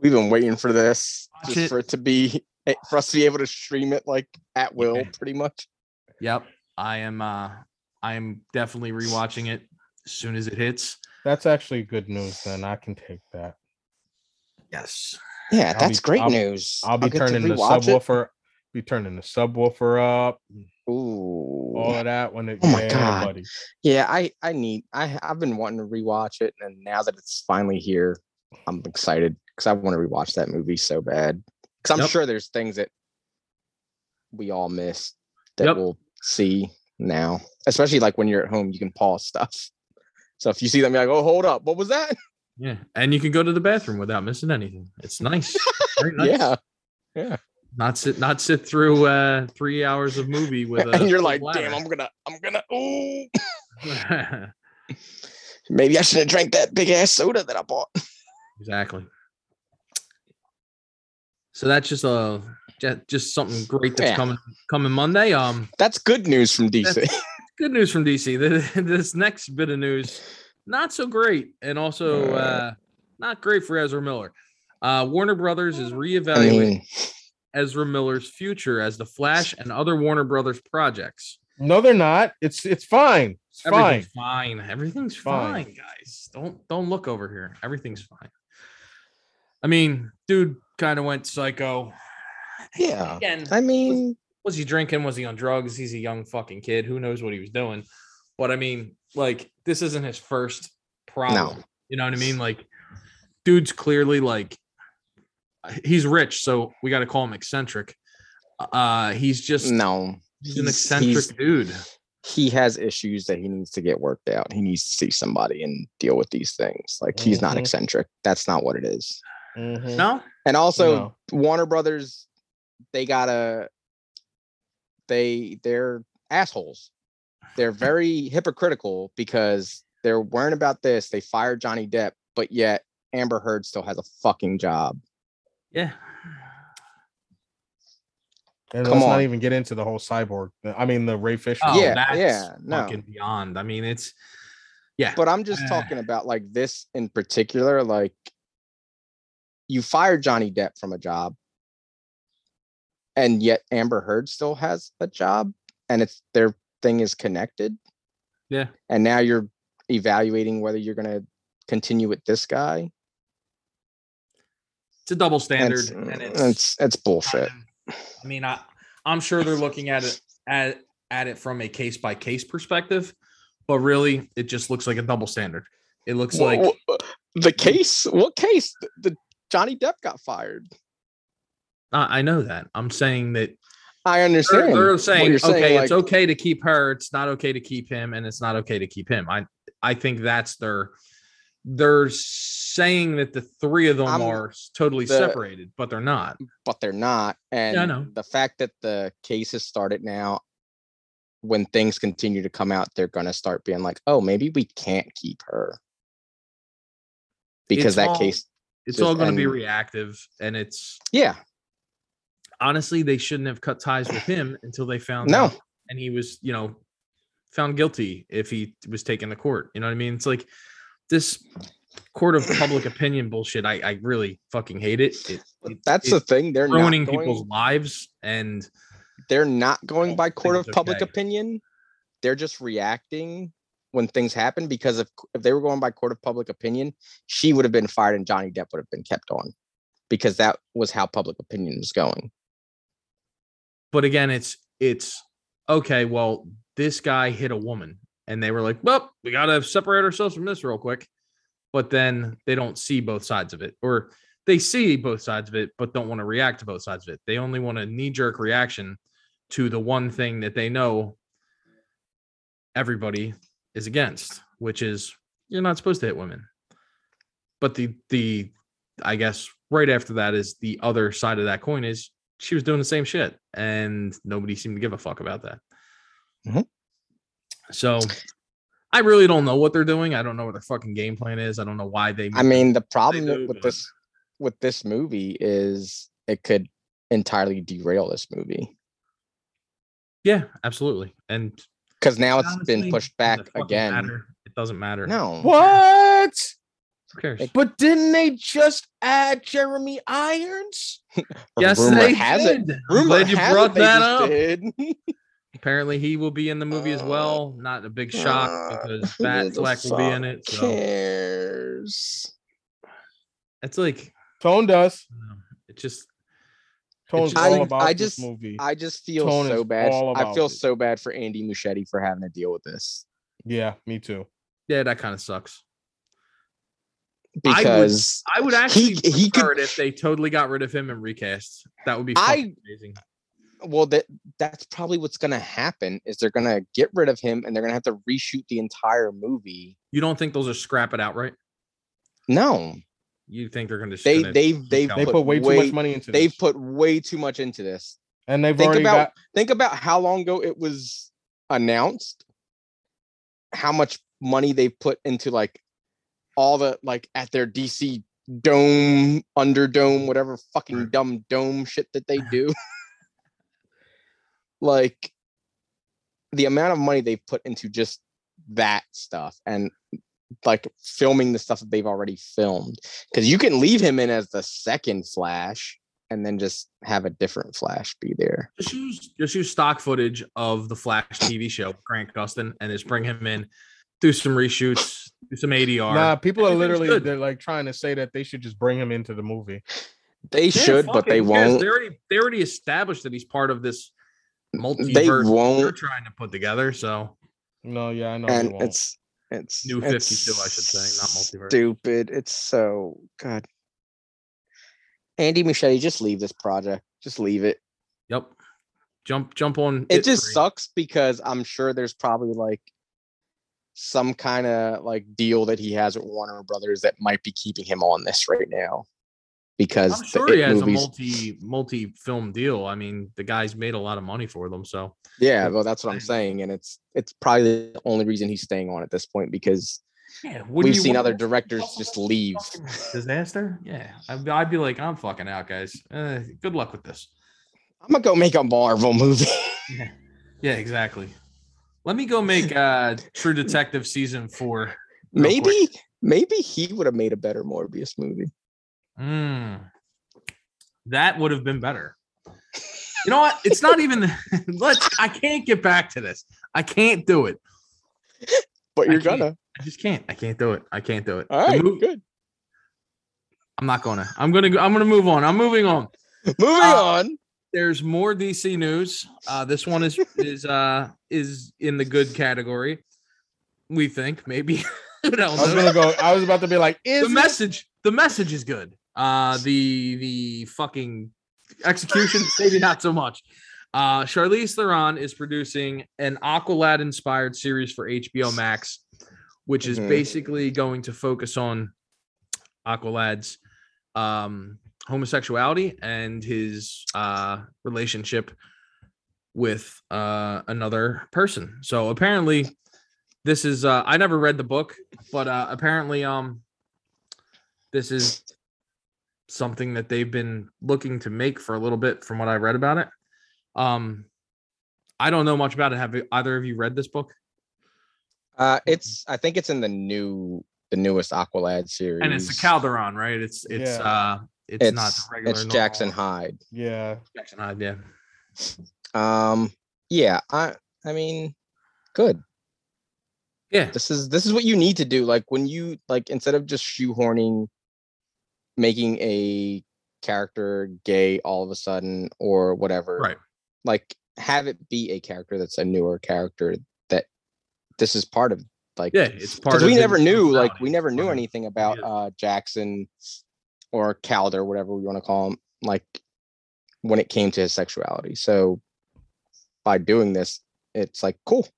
we've been waiting for this just it. for it to be eh, for us to be able to stream it like at will, Yeah. pretty much. Yep, I am. Uh, I am definitely rewatching it as soon as it hits. That's actually good news. Then I can take that. Yes. Yeah, I'll that's be- great I'll- news. I'll be get to turning the rewatch it. subwoofer. Be turning the subwoofer up. Ooh. All of that when it. Oh my yeah, God. buddy. Yeah, I I need I I've been wanting to rewatch it, and now that it's finally here, I'm excited because I want to rewatch that movie so bad. Because I'm Yep. sure there's things that we all missed that Yep. we'll see now. Especially like when you're at home, you can pause stuff. So if you see them, you're like, "Oh, hold up, what was that?" Yeah, and you can go to the bathroom without missing anything. It's nice. Very nice. Yeah, yeah. Not sit. Not sit through uh, three hours of movie with a. and you're like, bladder. "Damn, I'm gonna, I'm gonna." Ooh, maybe I should have drank that big ass soda that I bought. exactly. So that's just a just something great that's Yeah. coming coming Monday. Um, That's good news from DC. Good news from DC. This next bit of news, not so great, and also uh, not great for Ezra Miller. Uh, Warner Brothers is I reevaluating mean, Ezra Miller's future as the Flash and other Warner Brothers projects. No, they're not. It's it's fine. It's fine. Everything's fine. Everything's Fine. fine, guys. Don't don't look over here. Everything's fine. I mean, dude kind of went psycho. yeah. Again, I mean, was he drinking? Was he on drugs? He's a young fucking kid. Who knows what he was doing? But I mean, like, this isn't his first problem. You know what I mean? Like, dude's clearly like he's rich, so we got to call him eccentric. Uh, he's just no. he's an eccentric he's- dude. he has issues that he needs to get worked out. He needs to see somebody and deal with these things. Like he's not Mhm. eccentric. That's not what it is. Mhm. No, And also No. Warner Brothers, they gotta they they're assholes. They're very hypocritical because they're worrying about this. They fired Johnny Depp, but yet Amber Heard still has a fucking job. yeah, And Come let's not even get into the whole cyborg. I mean, the Ray Fisher. Oh, Yeah, that's yeah, no. fucking beyond. I mean, it's yeah, But I'm just Uh. talking about like this in particular. Like you fired Johnny Depp from a job, and yet Amber Heard still has a job, and it's their thing is connected. yeah. And now you're evaluating whether you're gonna continue with this guy. It's a double standard, It's, and it's, it's it's bullshit. I mean, I I'm sure they're looking at it at at it from a case by case perspective, but really, it just looks like a double standard. It looks Wha- like the case. What case? The Johnny Depp got fired. I I know that. I'm saying that I they're, understand. they're what saying, okay, it's like, okay to keep her. It's not okay to keep him, and it's not okay to keep him. I I think that's their they're saying that the three of them I'm- are totally the- separated, but they're not. but they're not. And I know. the fact that the case has started now, when things continue to come out, they're gonna start being like, oh, maybe we can't keep her. Because It's that all- case, It's Just- all going to be reactive, and it's yeah, honestly they shouldn't have cut ties with him until they found No. out and he was, you know, found guilty if he was taken to court. You know what I mean? It's like this court of public opinion bullshit. I, I really fucking hate it. it, it That's it's the thing. They're not ruining going, people's lives and they're not going by court of public okay. opinion. They're just reacting when things happen because if if they were going by court of public opinion, she would have been fired and Johnny Depp would have been kept on because that was how public opinion was going. but again, it's it's okay. Well, this guy hit a woman, and they were like, "Well, we gotta separate ourselves from this real quick." But then they don't see both sides of it, or they see both sides of it, but don't want to react to both sides of it. They only want a knee jerk reaction to the one thing that they know everybody is against, which is you're not supposed to hit women. But the the I guess right after that is the other side of that coin is she was doing the same shit and nobody seemed to give a fuck about that. Mhm. So I really don't know what they're doing. I don't know what their fucking game plan is. I don't know why they I mean, the problem do, with but- this with this movie is it could entirely derail this movie Yeah, absolutely. And because now it's honestly, been pushed does it back again. matter? It doesn't matter. No, What? Who cares? But didn't they just add Jeremy Irons? yes, rumor they has it. did. I'm Rumor glad you has brought they that up. did. Apparently, he will be in the movie as Uh, well. Not a big shock Uh, because who Bat the Fleck will be in it. So Cares. it's like phone does. I don't know, it just Tone's just- all I- about I this just- movie. I just feel Tone so bad. I feel it. so bad for Andy Muschietti for having to deal with this yeah, me too. yeah, that kind of sucks. I would- because I would actually He- he could- it if they totally got rid of him and recast. That would be I- amazing. well that that's probably what's gonna happen is they're gonna get rid of him and they're gonna have to reshoot the entire movie. You don't think those are scrap it outright? No, You think they're going to? they they've they've. They put way too much money into They've this. put way too much into this. and they've think already about- got Think about how long ago it was announced, how much money they put into like all the like at their DC dome, underdome, whatever fucking Right. dumb dome shit that they do. like the amount of money they put into just that stuff and like filming the stuff that they've already filmed because you can leave him in as the second flash and then just have a different flash be there just use just use stock footage of the Flash TV show, Grant Gustin, and just bring him in, do some reshoots, do some ADR. Nah, people are literally good. they're like trying to say that they should just bring him into the movie. they Yeah, should but it, they won't They already they already established that he's part of this multiverse they won't they're trying to put together. So No, yeah, I know. and won't. it's it's New it's 52, I should say, not multiverse. stupid it's so god andy Muschietti, just leave this project just leave it yep, jump jump on. it just free. sucks because i'm sure there's probably like some kind of like deal that he has with warner brothers that might be keeping him on this right now because I'm the sure he has movies- a multi multi film deal. I mean, the guy's made a lot of money for them. So yeah well that's what i'm saying and it's it's probably the only reason he's staying on at this point because yeah, we've seen other directors just leave Disaster. Yeah, I'd, I'd be like, I'm fucking out, guys. Uh, good luck with this. i'm gonna go make a marvel movie Yeah, yeah, exactly. Let me go make uh True Detective season four. real quick. maybe maybe he would have made a better morbius movie Mm. That would have been better. You know what? It's not even. Let's. I can't get back to this. I can't do it. but you're can't. gonna I just can't. I can't do it. I can't do it. all right mo- good I'm not gonna. I'm gonna. I'm gonna move on. I'm moving on. moving Uh, on There's more DC news. Uh, this one is is uh is in the good category. We think maybe. I was knows? gonna go. I was about to be like, is the it? message the message is good uh the the fucking execution maybe not so much uh charlize theron is producing an aqualad inspired series for hbo max which is Mhm. basically going to focus on aqualad's um homosexuality and his uh relationship with uh another person so apparently this is uh i never read the book but uh apparently um this is something that they've been looking to make for a little bit from what I read about it. Um I don't know much about it. Have either of you read this book? Uh, it's I think it's in the new the newest Aqualad series. And it's the Kaldur'ahm, right? It's it's Yeah. uh it's, It's not regular. it's Jackson Hyde. Yeah. Jackson Hyde, yeah. Um, yeah, I I mean, good. Yeah. This is this is what you need to do. Like when you like instead of just shoehorning, making a character gay all of a sudden or whatever. Right. Like have it be a character that's a newer character that this is part of. Like Yeah, it's part of we never knew like we never knew Part anything about is. uh jackson or Kaldur whatever we want to call him like when it came to his sexuality so by doing this it's like cool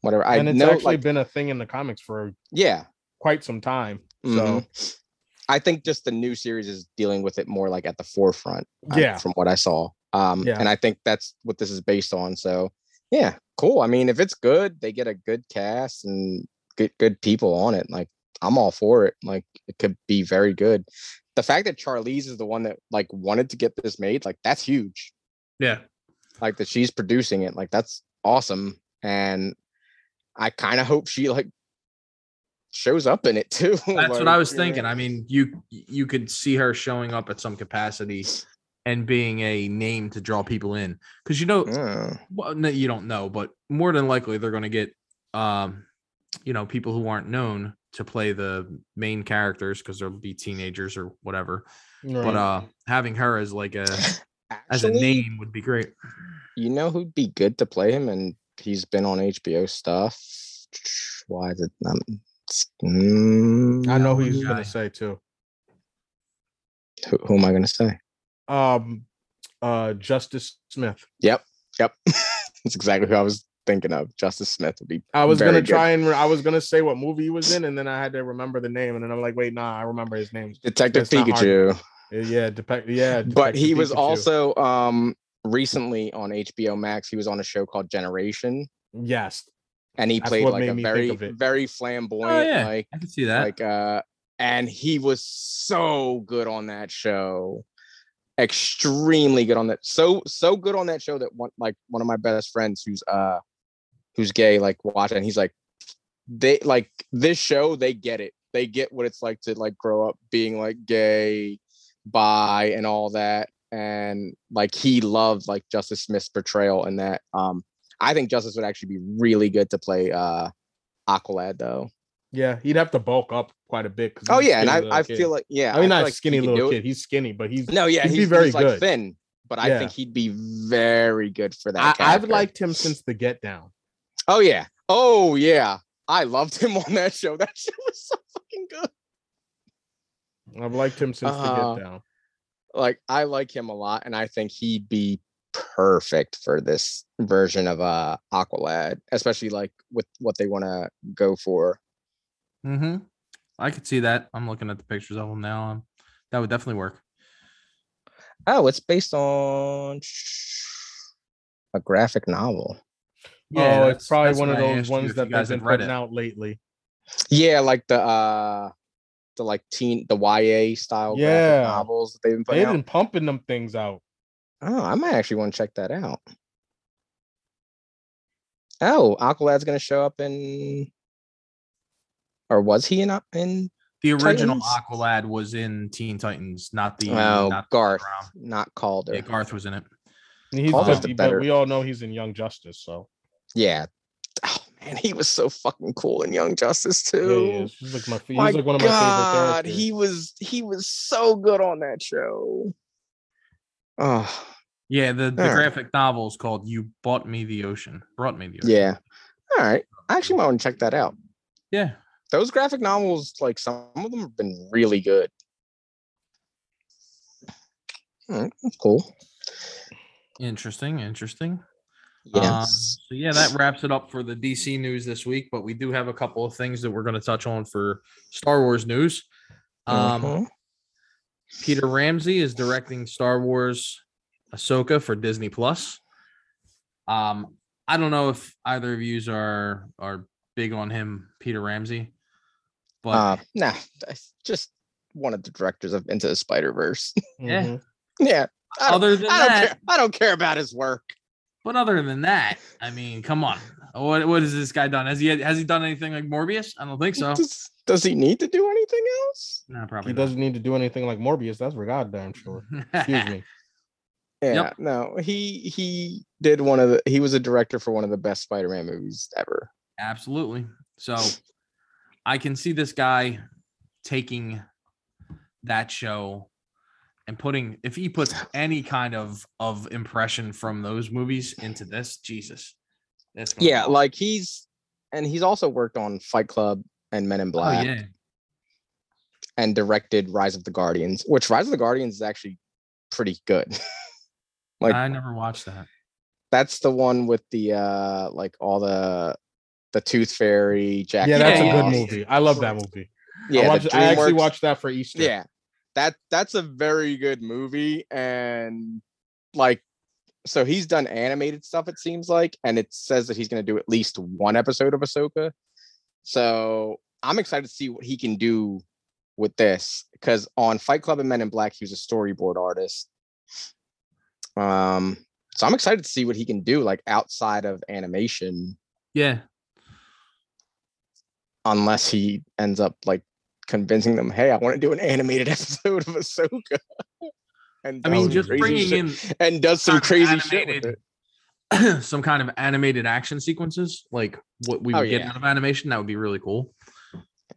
whatever i and it's know actually like been a thing in the comics for yeah quite some time. So mhm. I think just the new series is dealing with it more like at the forefront Yeah. from what i saw um Yeah. and i think that's what this is based on so yeah cool i mean if it's good they get a good cast and good good people on it like i'm all for it like it could be very good the fact that charlize is the one that like wanted to get this made like that's huge Yeah. like that she's producing it like that's awesome and i kind of hope she like shows up in it too That's what I was know? thinking. I mean, you you could see her showing up at some capacity and being a name to draw people in. Because you know, Yeah. well, no, you don't know, but more than likely they're going to get, um, you know, people who aren't known to play the main characters because they'll be teenagers or whatever. But uh, having her as like a as a name would be great. you know who'd be good to play him and he's been on hbo stuff why it um, mm, I know who he's gonna say too. who, who am i gonna say Um, uh, Justice Smith. yep yep that's exactly who i was thinking of justice smith would be I was gonna good. try and re- I was gonna say what movie he was in, and then I had to remember the name, and then I'm like, wait, nah, I remember his name. detective pikachu Uh, Yeah, Depec- yeah. but he Detective was also um recently on hbo max he was on a show called generation yes. And he That's played like a very very flamboyant yeah. like I can see that. like uh and he was so good on that show extremely good on that so so good on that show that one like one of my best friends who's uh who's gay like watching he's like they like this show they get it they get what it's like to like grow up being like gay bi and all that and like he loved like justice smith's portrayal in that um i think justice would actually be really good to play uh aqualad though Yeah, he'd have to bulk up quite a bit. Oh yeah, and I, I kid. feel like yeah. I mean, feel not like skinny little kid. He's skinny, but he's. No, yeah, he'd he's, be very he's like good. thin, but I Yeah. think he'd be very good for that. I, I've liked him since the Get Down. Oh yeah, oh yeah. I loved him on that show. That show was so fucking good. I've liked him since the Uh, Get Down. Like I like him a lot, and I think he'd be perfect for this version of uh Aqualad, especially like with what they want to go for. mm-hmm. I could see that. I'm looking at the pictures of them now. Um, that would definitely work. Oh, it's based on a graphic novel. oh, it's probably one of those ones that you they've been have putting it. out lately. Yeah, like the uh the like teen the YA style graphic Yeah. novels that they've been putting They've out. been pumping them things out. Oh, I might actually want to check that out. Oh, Aqualad's gonna show up in or was he in uh, in The original Titans? Aqualad was in Teen Titans, not the oh not Garth, Brown. not Kaldur. Yeah, Garth was in it. He's Calder's but, the but better- we all know he's in Young Justice, so Yeah. Oh man, he was so fucking cool in Young Justice yeah, too. he is. He's like my, he's My like one of my favorite God, characters. he was he was so good on that show. Oh Yeah, the, the graphic novel is called "You Bought Me the Ocean." Brought me the ocean. yeah. All right. I actually might want to check that out. yeah. those graphic novels, like some of them have been really good. Alright, that's cool. Interesting, interesting. Yes. Um, so yeah, that wraps it up for the DC news this week. But we do have a couple of things that we're going to touch on for Star Wars news. Um, Mhm. Peter Ramsey is directing Star Wars Ahsoka for Disney Plus. Um, I don't know if either of yous are are big on him, Peter Ramsey, but uh, nah, just one of the directors of Into the Spider Verse. yeah. Mhm. yeah, I don't, other than I don't that, care. I don't care about his work. But other than that, I mean, come on. What what has this guy done? Has he has he done anything like Morbius? I don't think so. Does, does he need to do anything else? Nah, probably He doesn't need to do anything like Morbius. That's for goddamn sure. Excuse me. Yeah, Yep. no, he he did one of the he was a director for one of the best Spider-Man movies ever. Absolutely. So I can see this guy taking that show and putting if he puts any kind of of impression from those movies into this, Jesus. That's gonna Yeah, awesome. like he's and he's also worked on Fight Club and Men in oh, Black yeah. and directed Rise of the Guardians, which Rise of the Guardians is actually pretty good. like I never watched that. that's the one with the uh like all the the Tooth Fairy, Jack. Yeah, that's Yeah, a good yeah, movie. I love that movie. Yeah, I, watched, I actually watched that for Easter. Yeah, that that's a very good movie, and like, so he's done animated stuff. It seems like, and it says that he's going to do at least one episode of Ahsoka. So I'm excited to see what he can do with this because on Fight Club and Men in Black, he was a storyboard artist. Um, so I'm excited to see what he can do, like outside of animation, Yeah. unless he ends up like convincing them, hey, I want to do an animated episode of Ahsoka. and I mean, just bringing shit- in and does some kind of crazy shit with animated- it. some kind of animated action sequences, like what we Oh, would get yeah. out of animation, that would be really cool.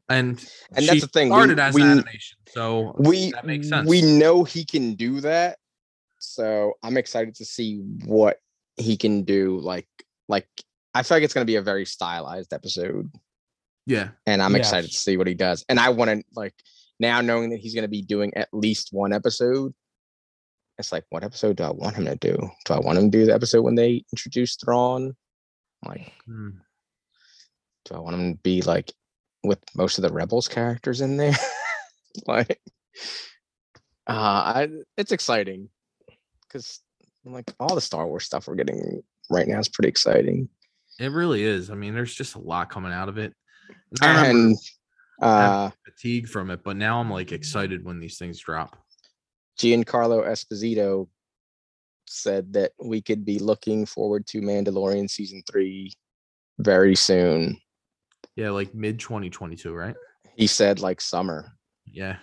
And And that's the thing. We, as we, animation, so we that makes sense. we know he can do that. So I'm excited to see what he can do. Like, like I feel like it's gonna be a very stylized episode. yeah, and I'm excited to see what he does. And I want to like now knowing that he's going to be doing at least one episode. It's like, what episode do I want him to do? Do I want him to do the episode when they introduce Thrawn? Like, Hmm. do I want him to be like with most of the Rebels characters in there? like, uh, I it's exciting because like all the Star Wars stuff we're getting right now is pretty exciting. it really is. I mean, there's just a lot coming out of it. And And uh, fatigue from it, but now I'm like excited when these things drop. Giancarlo Esposito said that we could be looking forward to Mandalorian season three very soon. Yeah, like mid 2022, right? He said like summer, Yeah,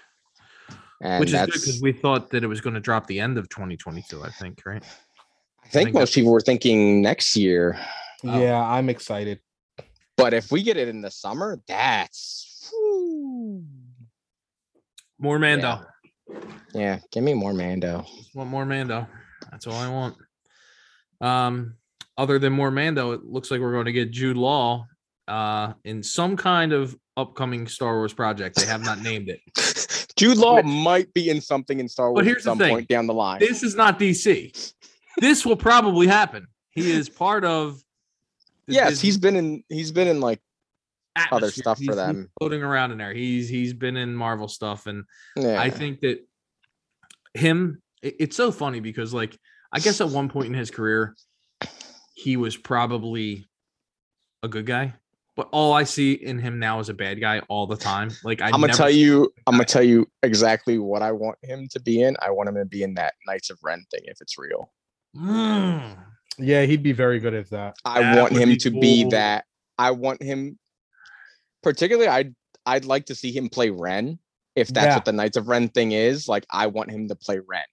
and which is good because we thought that it was going to drop the end of 2022. I think, right? I think think most people were thinking next year, Oh. Yeah, I'm excited. but if we get it in the summer, that's. whew. More Mando. Yeah, give me more Mando. Just want more Mando. That's all I want. Um, other than more Mando, it looks like we're going to get Jude Law uh in some kind of upcoming Star Wars project. They have not named it. Jude Law Which- might be in something in Star Wars here's at the thing. point down the line. This is not DC. This will probably happen. He is part of yes, Disney he's been in. He's been in like other atmosphere. stuff for He's- he's them. floating around in there. He's he's been in Marvel stuff, and yeah. I think that him. it- it's so funny because like I guess at one point in his career, he was probably a good guy, but all I see in him now is a bad guy all the time. Like I I'm gonna tell you. I'm gonna tell you exactly what I want him to be in. I want him to be in that Knights of Ren thing if it's real. Mm. Yeah, he'd be very good at that. I That want him be to be that. I want him. Particularly, I'd I'd like to see him play Ren. If that's Yeah. what the Knights of Ren thing is, like I want him to play Ren.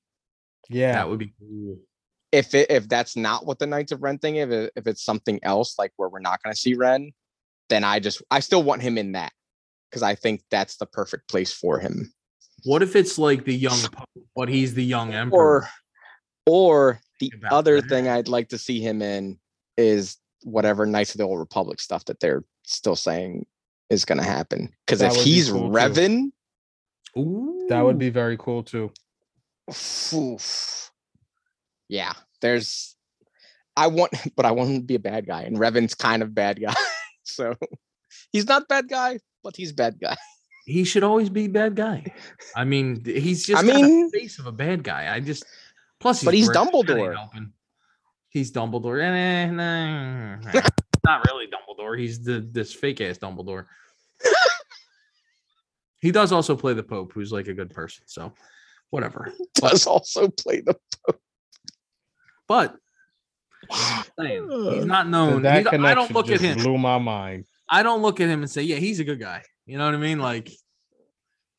Yeah, That would be cool. If it if that's not what the Knights of Ren thing, if it, if it's something else like where we're not gonna see Ren, then I just I still want him in that because I think that's the perfect place for him. What if it's like the young Pope, but he's the young emperor? or or the other that. thing I'd like to see him in is whatever Knights of the Old Republic stuff that they're still saying is going to happen. Because if would be he's cool, too. Revan, Ooh. that would be very cool too. oof, yeah, there's. I want, but I want him to be a bad guy, and Revan's kind of bad guy, so he's not bad guy, but he's bad guy. he should always be bad guy. I mean, he's just I mean- the face of a bad guy. I just plus he's But he's British, that Dumbledore. helping. He's Dumbledore. Eh, Not really Dumbledore. He's the this fake ass Dumbledore. he does also play the Pope, who's like a good person. So whatever. Does also play the Pope, But Saying, he's not known. that I don't look at him. blew my mind. I don't look at him and say, "Yeah, he's a good guy." You know what I mean? Like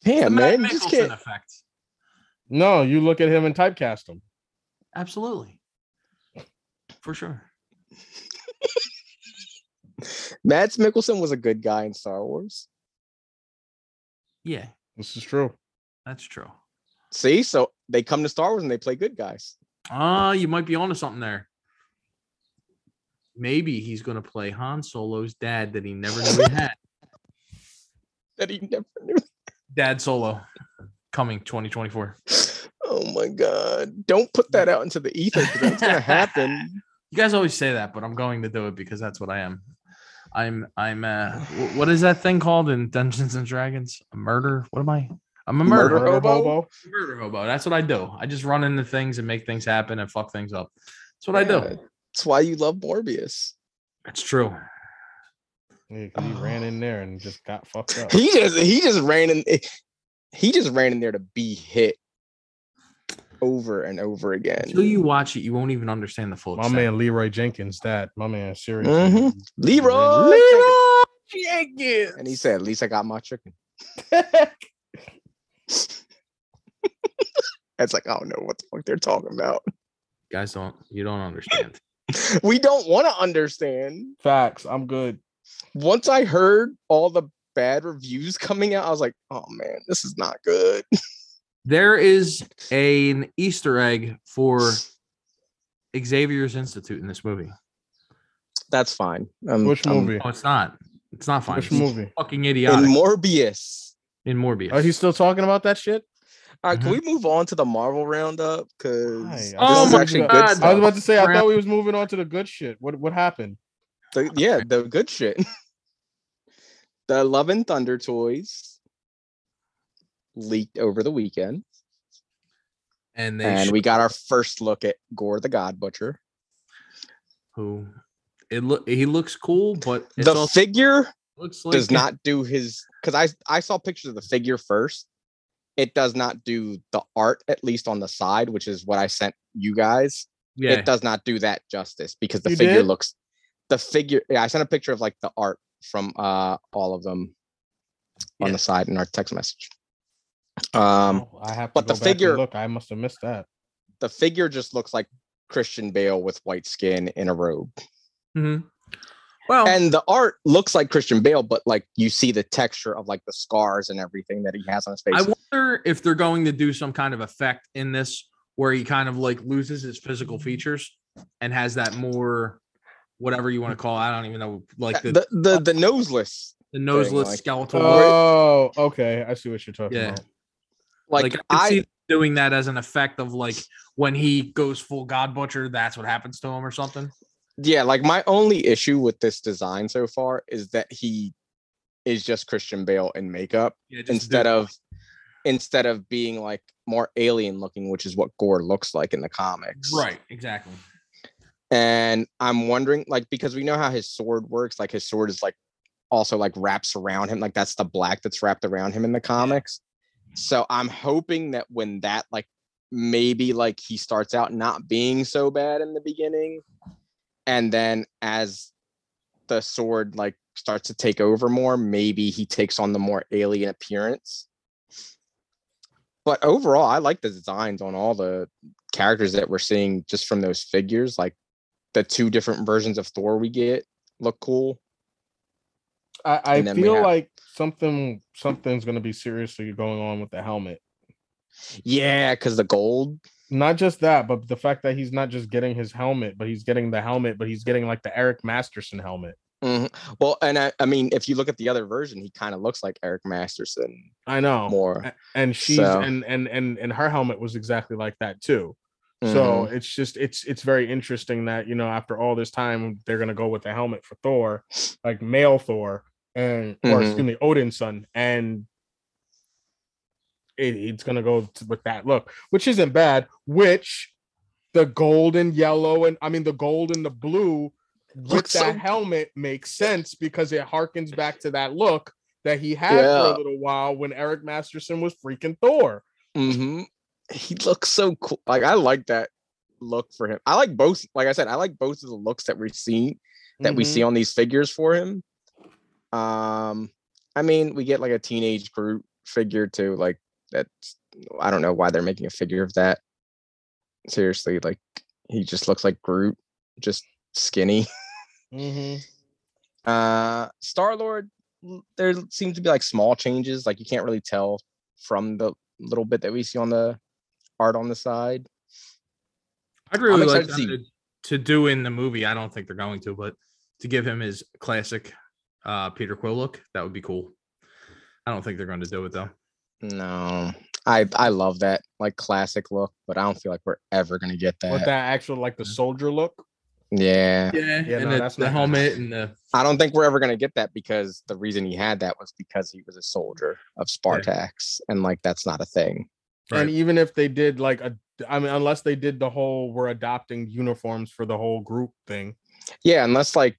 Damn, man, you just can't. effect. No, you look at him and typecast him. Absolutely, for sure. Mads Mikkelsen was a good guy in Star Wars. Yeah, This is true. that's true. See, so they come to Star Wars and they play good guys. Ah, you might be onto something there. Maybe he's going to play Han Solo's dad that he never knew he had. That he never knew. Dad Solo, coming 2024. Oh my god! Don't put that out into the ether because that's gonna happen. You guys always say that, but I'm going to do it because that's what I am. I'm I'm uh what is that thing called in Dungeons and Dragons? A murder? What am I? I'm a murderer. Murder hobo? Murder hobo. That's what I do. I just run into things and make things happen and fuck things up. That's what I do. That's why you love Morbius. That's true. Yeah, 'cause he ran in there and just got fucked up. He just he just ran in. He just ran in there to be hit over and over again. Until you watch it, you won't even understand the full My extent. man Leroy Jenkins, that my man, seriously. Mhm. Leroy, Leroy Jenkins. and he said, "At least I got my chicken." It's like I don't know what the fuck they're talking about. guys don't you don't understand. We don't want to understand. Facts. I'm good. Once I heard all the bad reviews coming out, I was like, "Oh man, this is not good." There is an Easter egg for Xavier's Institute in this movie. That's fine. Um, Which um, movie? Oh, it's not. It's not fine. Which It's movie? Fucking in. Morbius. In, Morbius. Are you still talking about that shit? All right, can we move on to the Marvel roundup? Because this I Oh is my actually God. good I was about to say, I thought we was moving on to the good shit. What what happened? The- yeah, the good shit. the Love and Thunder toys leaked over the weekend, and they and we got our first look at Gorr the God Butcher. who it look he looks cool, but the also figure looks like does not do his because I I saw pictures of the figure first. It does not do the art, at least on the side, which is what I sent you guys. yeah. It does not do that justice because the You figure did? looks the figure. Yeah, I sent a picture of like the art from uh all of them on Yeah. the side in our text message. Um, Oh, I have to but go the back figure- Look, I must have missed that. the figure just looks like Christian Bale with white skin in a robe. Mhm. Well, And the art looks like Christian Bale, but like you see the texture of like the scars and everything that he has on his face. I wonder if they're going to do some kind of effect in this where he kind of like loses his physical features and has that more whatever you want to call it. I don't even know like the, the, the the noseless. the noseless like- skeletal. Oh, okay. I see what you're talking Yeah. about. Like, like, I, I, see doing that as an effect of like when he goes full god butcher, that's what happens to him or something. yeah, like my only issue with this design so far is that he is just Christian Bale in makeup Yeah, instead of instead of being like more alien looking, which is what Gorr looks like in the comics. right, exactly. And I'm wondering, like, because we know how his sword works, like his sword is like also like wraps around him, like that's the black that's wrapped around him in the comics. So I'm hoping that when that like maybe like he starts out not being so bad in the beginning, and then as the sword like starts to take over more, maybe he takes on the more alien appearance. But overall, I like the designs on all the characters that we're seeing just from those figures. Like the two different versions of Thor we get look cool. I, I And then we feel have- like something something's gonna be seriously going on with the helmet. Yeah, because the gold. Not just that, but the fact that he's not just getting his helmet, but he's getting the helmet, but he's getting like the Eric Masterson helmet. Mhm. Well, and I, I mean, if you look at the other version, he kind of looks like Eric Masterson I know. more. And she's So- and and and and her helmet was exactly like that too. Mhm. So it's just it's it's very interesting that you know after all this time they're gonna go with the helmet for Thor, like male Thor, and or Mhm. excuse me Odin's son, and it, it's gonna go with that look, which isn't bad. Which the gold and yellow and I mean the gold and the blue with Looks that so- helmet makes sense because it harkens back to that look that he had for a little while when Eric Masterson was freaking Thor. Mm-hmm. he looks so cool. Like I like that look for him. I like both. Like I said, I like both of the looks that we've seen that we Mhm. see on these figures for him. Um, I mean, we get like a teenage Groot figure too. Like that's I don't know why they're making a figure of that. Seriously, like he just looks like Groot, just skinny. Mhm. Uh Star Lord, there seems to be like small changes. Like you can't really tell from the little bit that we see on the art on the side. I'd really like excited to them see. to, to do in the movie. I don't think they're going to, but to give him his classic uh Peter Quill look, that would be cool. I don't think they're going to do it though. No, I I love that like classic look, but I don't feel like we're ever gonna get that. With that actual like the soldier look. Yeah, Yeah, Yeah, and no, the, that's the not gonna helmet and the I don't think we're ever gonna get that because the reason he had that was because he was a soldier of Spartax, and like that's not a thing. And even if they did like a, I mean, unless they did the whole we're adopting uniforms for the whole group thing, Yeah, unless like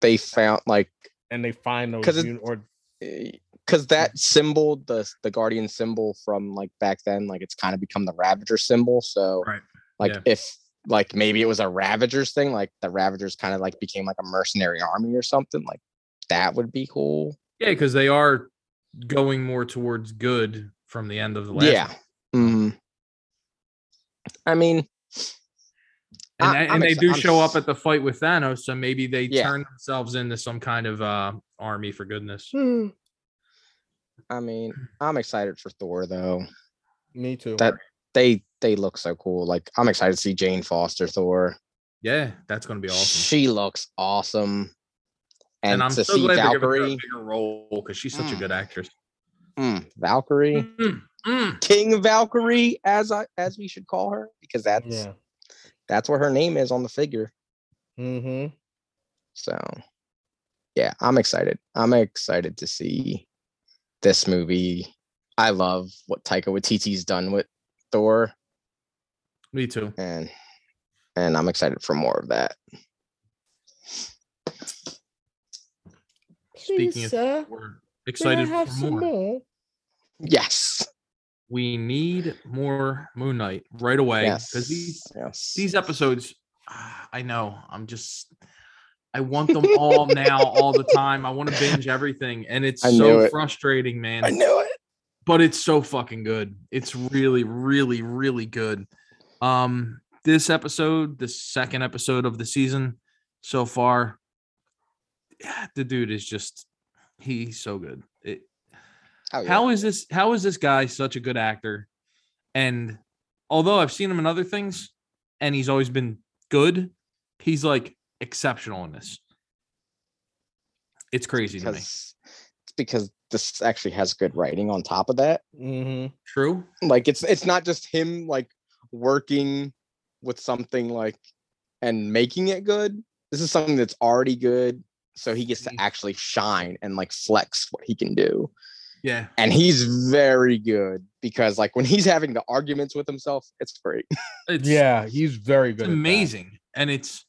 they found like and they find those 'Cause it- uni- or because that symbol, the the guardian symbol from like back then, like it's kind of become the Ravager symbol. So Right. like Yeah. if like maybe it was a Ravagers thing, like the Ravagers kind of like became like a mercenary army or something, like that would be cool. yeah, because they are going more towards good from the end of the last. yeah. Mhm. I mean, and, I- and they do I'm show up at the fight with Thanos, so maybe they Yeah. turn themselves into some kind of uh army for goodness. Hmm, I mean, I'm excited for Thor though. me too. That they they look so cool. Like I'm excited to see Jane Foster Thor. Yeah, that's going to be awesome. She looks awesome. And, And, I'm to so see glad they're her a Valkyrie, bigger role because she's such a Mm. good actress. mm, Valkyrie, Mm, mm. King Valkyrie, as I as we should call her, because that's yeah. That's what her name is on the figure. Mm-hmm. So yeah, I'm excited. I'm excited to see this movie. I love what Taika Waititi's done with Thor, Me too. and and I'm excited for more of that. Speaking of, we're excited for more. Yes. We need more Moon Knight right away Yes. because these yes. these episodes, ah, I know I'm just. I want them all now, all the time. I want to binge everything, and it's I so it. frustrating, man. I knew it. but it's so fucking good. It's really, really, really good. Um, this episode, the second episode of the season so far, the dude is just he's so good. It, Oh, yeah. how is this? How is this guy such a good actor? And although I've seen him in other things, and he's always been good, he's like exceptional in this. It's crazy to me. because it's because this actually has good writing on top of that. Mm-hmm. True. Like it's it's not just him like working with something like and making it good. This is something that's already good. So he gets to Mhm. actually shine and like flex what he can do. Yeah. And he's very good because like when he's having the arguments with himself, it's great. It's Yeah, he's very good. it's amazing and it's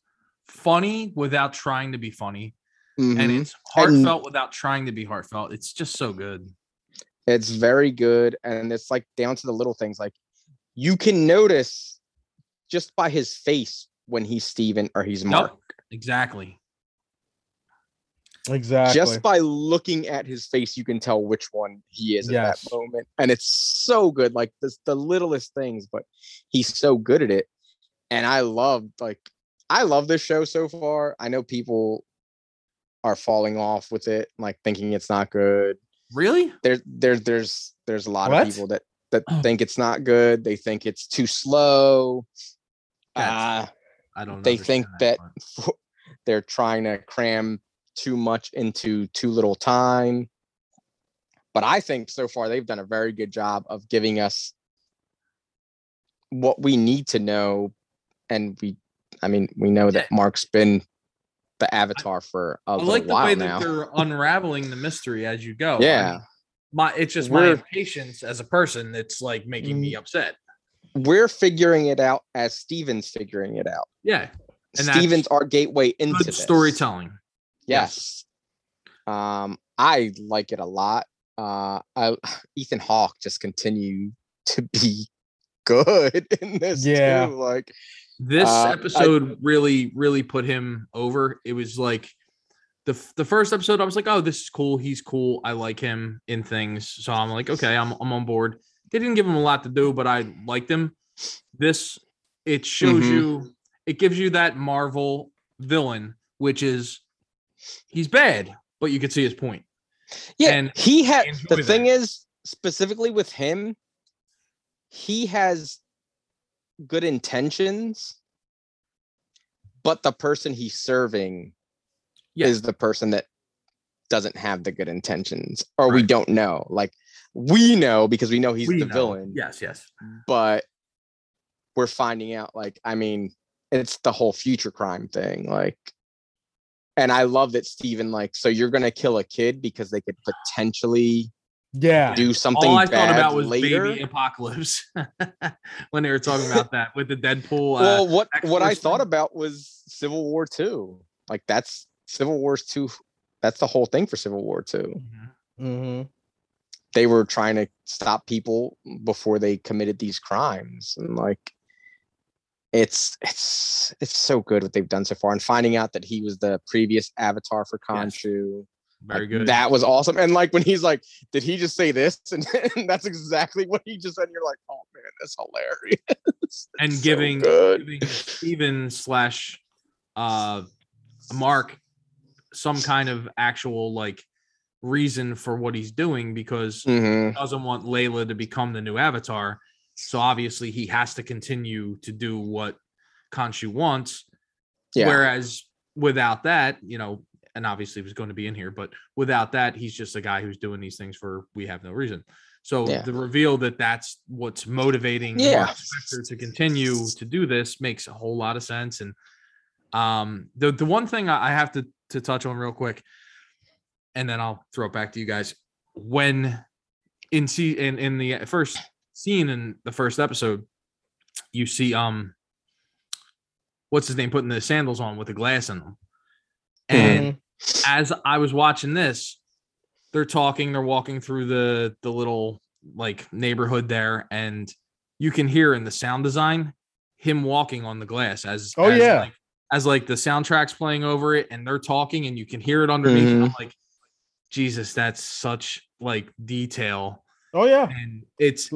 funny without trying to be funny and Mhm. it's heartfelt without trying to be heartfelt it's just so good It's very good. And it's like down to the little things. Like you can notice just by his face when he's Steven or he's Mark. Yup, exactly Exactly. Just by looking at his face, you can tell which one he is at that moment. And it's so good. Like this the littlest things, but he's so good at it. And I love like I love this show so far. I know people are falling off with it, like thinking it's not good. really There, there, there's there's a lot What? of people that that Oh. think it's not good. They think it's too slow. That's- Uh, i don't they think understand that they're trying to cram too much into too little time. But I think so far they've done a very good job of giving us what we need to know. And we, I mean, we know that Mark's been the avatar for a i like the while way now. that they're unraveling the mystery as you go I yeah. mean, my it's just my We're- impatience as a person that's like making me mm. upset We're figuring it out as Steven's figuring it out. yeah And Steven's our gateway into storytelling Yes. Um, I like it a lot. Uh, I, Ethan Hawke just continue to be good in this Yeah. too. Like This Uh, I- episode really, really put him over. It was like the the first episode. I was like, oh, this is cool. He's cool. I like him in things. So I'm like, okay, I'm I'm on board. They didn't give him a lot to do, but I liked him. This it shows Mhm. you. It gives you that Marvel villain, which is he's bad, but you can see his point. Yeah, And he had the thing that. is specifically with him, he has good intentions, but the person he's serving Yeah. is the person that doesn't have the good intentions, or we don't know. Like we know because we know he's We the know. villain, Yes, yes. but we're finding out. Like, I mean, it's the whole future crime thing. Like, and I love that Steven, like, so you're gonna kill a kid because they could potentially Yeah. do something All I bad thought about was later. baby apocalypse when they were talking about that with the Deadpool. uh, well, what X what I Force thought thing. about was Civil War Two. Like that's Civil Wars Two. That's the whole thing for Civil War Two. Mhm. hmm They were trying to stop people before they committed these crimes, and like it's it's it's so good what they've done so far. And finding out that he was the previous avatar for Yes. Very like, good. That was awesome. And like when he's like, did he just say this? And, and that's exactly what he just said. And you're like, oh man, that's hilarious. and It's so giving, giving Steven slash uh Mark some kind of actual like reason for what he's doing because Mhm. he doesn't want Layla to become the new avatar. So obviously he has to continue to do what Khonshu wants. Yeah. Whereas without that, you know, and obviously he was going to be in here, but without that, he's just a guy who's doing these things for we have no reason. So Yeah. the reveal that that's what's motivating Yeah. Marc Spector to continue to do this makes a whole lot of sense. And um, the the one thing I I have to to touch on real quick, and then I'll throw it back to you guys. When in see in in the first scene in the first episode, you see um, what's his name putting the sandals on with the glass in them, hmm. and mm-hmm. as I was watching this, they're talking, they're walking through the the little like neighborhood there, and you can hear in the sound design him walking on the glass as Oh, as, yeah. like, as like the soundtrack's playing over it and they're talking and you can hear it underneath. and I'm like, Jesus, that's such like detail, Oh yeah. and it's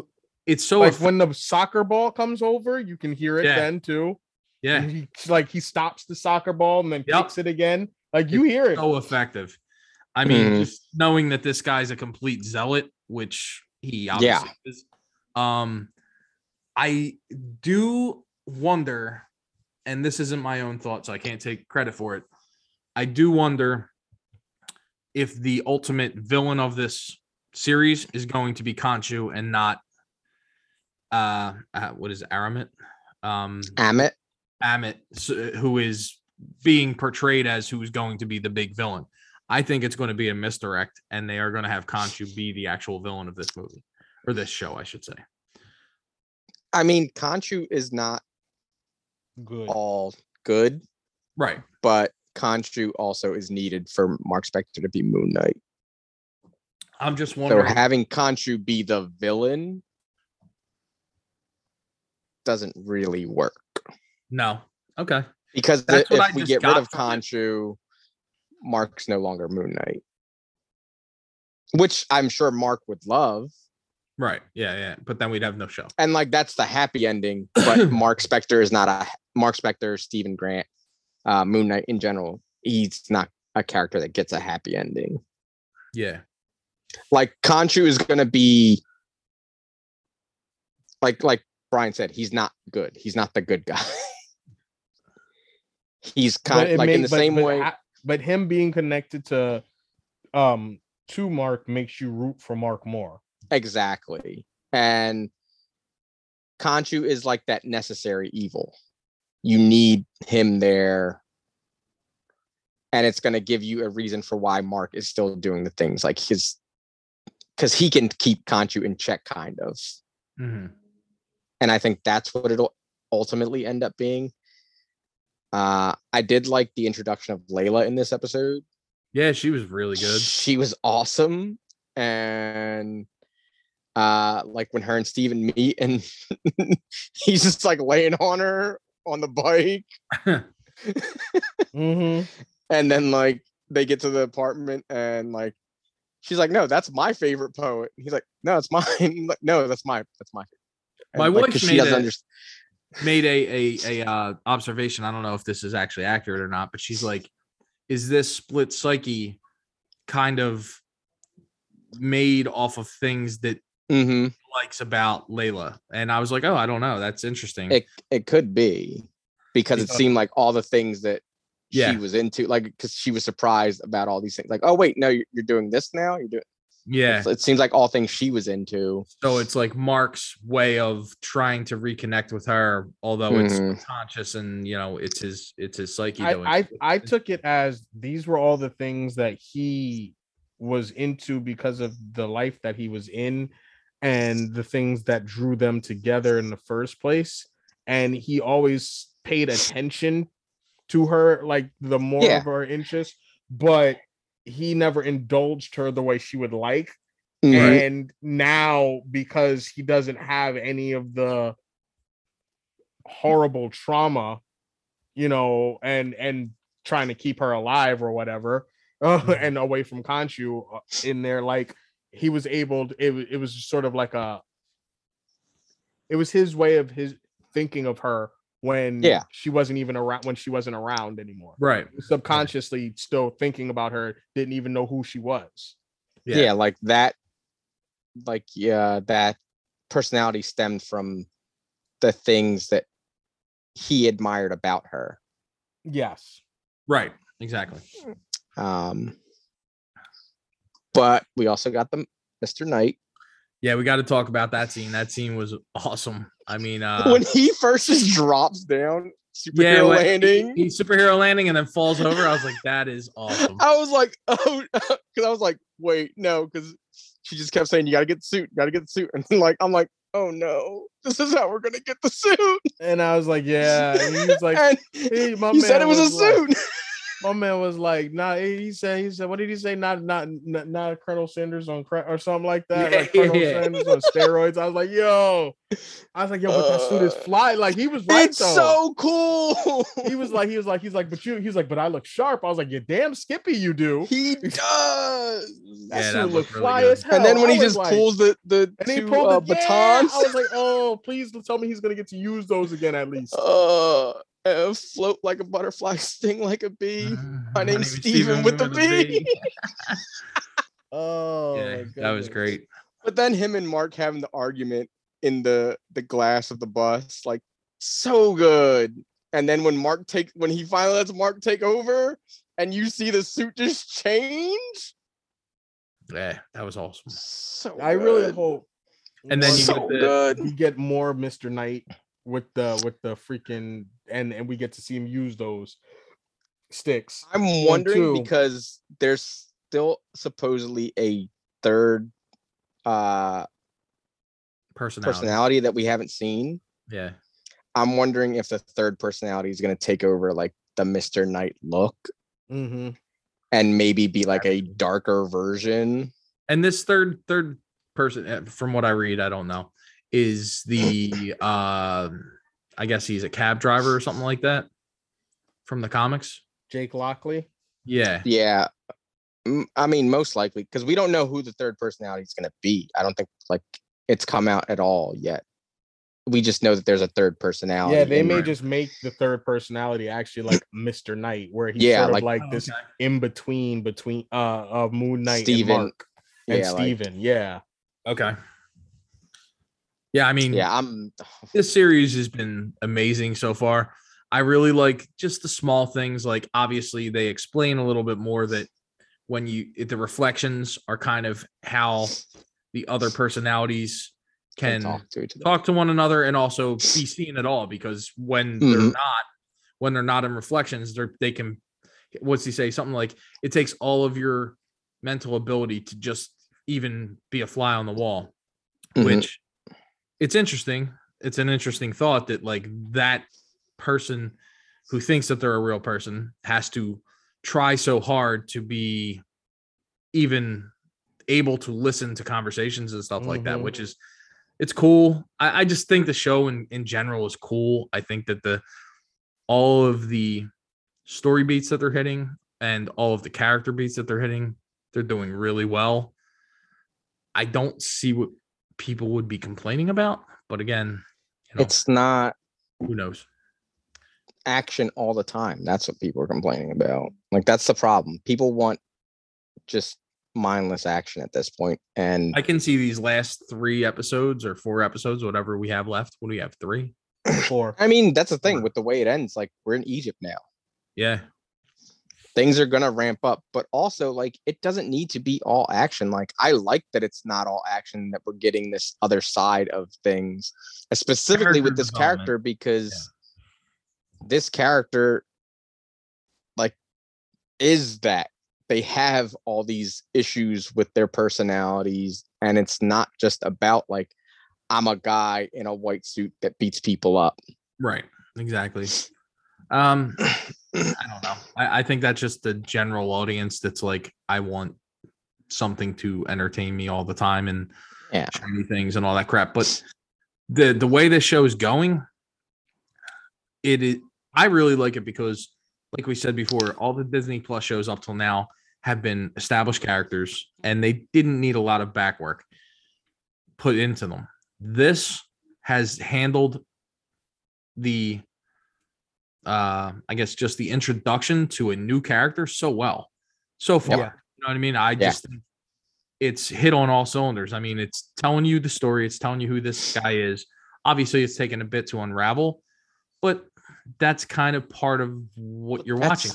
it's so like when the soccer ball comes over, you can hear it Yeah. then too. yeah, And he like he stops the soccer ball and then Yep. kicks it again. Like you hear it. so effective. I mean, Mhm. just knowing that this guy's a complete zealot, which he obviously is. Um, I do wonder, and this isn't my own thought, so I can't take credit for it. I do wonder if the ultimate villain of this series is going to be Khonshu and not uh, uh what is it, Aramit? Um Ammit. Ammit, who is being portrayed as who's going to be the big villain. I think it's going to be a misdirect, and they are going to have Khonshu be the actual villain of this movie or this show, I should say. I mean, Khonshu is not Good. all good, Right. but Khonshu also is needed for Marc Spector to be Moon Knight. I'm just wondering. So wondering. having Khonshu be the villain doesn't really work no. Okay. because the- if we get rid of. Khonshu, Mark's no longer Moon Knight, which I'm sure Mark would love. Right. Yeah. Yeah. But then we'd have no show. and like that's the happy ending but marc spector is not a marc spector steven grant uh moon knight in general he's not a character that gets a happy ending Yeah. like khonshu is gonna be like like brian said he's not good. He's not the good guy. He's kind of like in the but- same but way but him being connected to um to Mark makes you root for Mark more. exactly. And khonshu is like that necessary evil. You need him there. And it's going to give you a reason for why mark is still doing the things like his because he can keep khonshu in check kind of. Mhm. And i think that's what it'll ultimately end up being uh i did like the introduction of layla in this episode Yeah. She was really good. she was awesome and uh like when her and Steven meet and he's just like laying on her on the bike Mm-hmm. and then like they get to the apartment and like she's like no that's my favorite poet he's like no it's mine like no that's my that's my favorite. My like, wife made she a- made a a a uh, observation. I don't know if this is actually accurate or not, but she's like, "Is this split psyche kind of made off of things that hmm likes about Layla?" And I was like, "Oh, I don't know. That's interesting." it it could be because it seemed like all the things that Yeah. she was into like because she was surprised about all these things like oh wait no you're, you're doing this now you're doing yeah. it seems like all things she was into So it's like Mark's way of trying to reconnect with her, although it's Mhm. conscious and you know it's his it's his psyche I. I. I took it as these were all the things that he was into because of the life that he was in and the things that drew them together in the first place and he always paid attention to her like the more Yeah. of her interest but he never indulged her the way she would like and now because he doesn't have any of the horrible trauma you know and and trying to keep her alive or whatever uh, and away from Khonshu uh, in there like he was able to, it, it was sort of like a it was his way of his thinking of her when Yeah. she wasn't even around when she wasn't around anymore right. subconsciously still thinking about her didn't even know who she was yeah. like that like yeah that personality stemmed from the things that he admired about her yes Right. Exactly. um but we also got the mr knight Yeah, we got to talk about that scene. That scene was awesome. I mean, uh when he first just drops down superhero yeah, when he- landing he- superhero landing and then falls over. I was like, that is awesome. I was like, oh, because I was like, wait, no, because she just kept saying, you gotta get the suit, you gotta get the suit, and like, I'm like, oh no, this is how we're gonna get the suit. and i was like yeah and he was like and hey, my you said man it was, a like- suit. My man was like, "Nah." He he said, "He said, what did he say? Not, not, not, not Colonel Sanders on crack or something like that. Yeah, like Colonel yeah. Sanders on steroids." I was like, "Yo," I was like, "Yo, but that suit is Uh, fly." Like he was right it's though. so cool. he was like, he was like, he's like, but you, he's like, but I look sharp. I was like, you damn Skippy, you do. he does. That Yeah, suit that look looked really fly good. as hell. and then when I he just like- pulls the the and he pulled uh, the yeah, batons, I was like, oh, please tell me he's gonna get to use those again at least. uh, uh, float like a butterfly, sting like a bee. My name's Steven with the B. Oh, Yeah, my that was great. But then him and Mark having the argument in the the glass of the bus, like so good. And then when Mark take when he finally lets Mark take over, and you see the suit just change, Yeah, that was awesome. so I really hope. And then you so get the- good. we get more Mr. Knight with the with the freaking and and we get to see him use those sticks. I'm wondering too. because there's still supposedly a third uh Personality. personality that we haven't seen. Yeah. I'm wondering if the third personality is going to take over like the Mr. Knight look Mm-hmm. and maybe be like a darker version. And this third third person, uh, from what I read, I don't know, is the uh I guess he's a cab driver or something like that from the comics. Jake Lockley. Yeah. Yeah. Mm, I mean, most likely because we don't know who the third personality is going to be. I don't think like it's come out at all yet. We just know that there's a third personality. Yeah, they may Right. just make the third personality actually like Mr. Knight, where he's Yeah, sort of like- like, Oh, this okay. in between between uh of Moon Knight Steven, and Mark and yeah, like- yeah. Okay. Yeah, I mean, yeah, I'm. this series has been amazing so far. I really like just the small things. Like obviously they explain a little bit more that when you the reflections are kind of how the other personalities can talk to each other. talk to one another and also be seen at all because when they're Mhm. not when they're not in reflections they're they can what's he say something like it takes all of your mental ability to just even be a fly on the wall Mhm. which it's interesting it's an interesting thought that like that person who thinks that they're a real person has to try so hard to be even able to listen to conversations and stuff like that, Mhm. which is it's cool. I, I just think the show in, in general is cool. I think that the all of the story beats that they're hitting and all of the character beats that they're hitting, they're doing really well. I don't see what people would be complaining about, but again, you know, It's not who knows? action all the time. That's what people are complaining about. Like that's the problem. People want just mindless action at this point. point, and I can see these last three episodes or four episodes, whatever we have left. What do we have? Three? Four. I mean that's the thing Sure. with the way it ends. Like we're in Egypt now. Yeah. Things are gonna ramp up, but also like it doesn't need to be all action. Like I like that it's not all action. That we're getting this other side of things, uh, specifically with this character because this character like is that they have all these issues with their personalities and it's not just about like i'm a guy in a white suit that beats people up Right. Exactly. Um, I don't know. I, I think that's just the general audience that's like, I want something to entertain me all the time and Yeah. shiny things and all that crap. But the the way this show is going, it is I really like it because, like we said before, all the Disney Plus shows up till now have been established characters and they didn't need a lot of back work put into them. This has handled the uh I guess just the introduction to a new character so well. So far. Yeah. You know what I mean? I just think it's hit on all cylinders. I mean, it's telling you the story, it's telling you who this guy is. Obviously, it's taken a bit to unravel, but that's kind of part of what you're watching.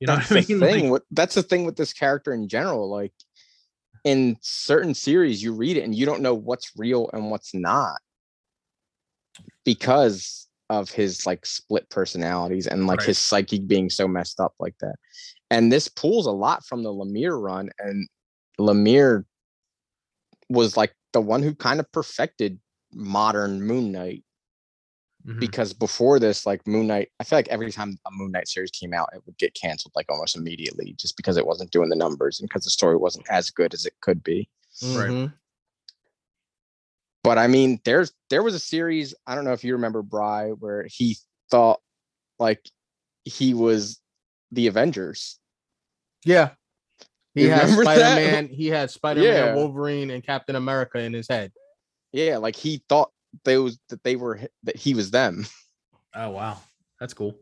You know that's what I the mean? Like, thing with, that's the thing with this character in general like in certain series you read it and you don't know what's real and what's not because of his like split personalities and like Right. his psyche being so messed up like that and this pulls a lot from the lemire run and lemire was like the one who kind of perfected modern moon knight mhm. because before this, like Moon Knight, I feel like every time a Moon Knight series came out, it would get canceled like almost immediately just because it wasn't doing the numbers and because the story wasn't as good as it could be. Right. Mhm. But I mean, there's there was a series, I don't know if you remember Bry, where he thought like he was the Avengers. Yeah. He You had? Spider Man. He had Spider Man, Yeah. Wolverine, and Captain America in his head. Yeah, like he thought those that they were that he was them. Oh wow. That's cool.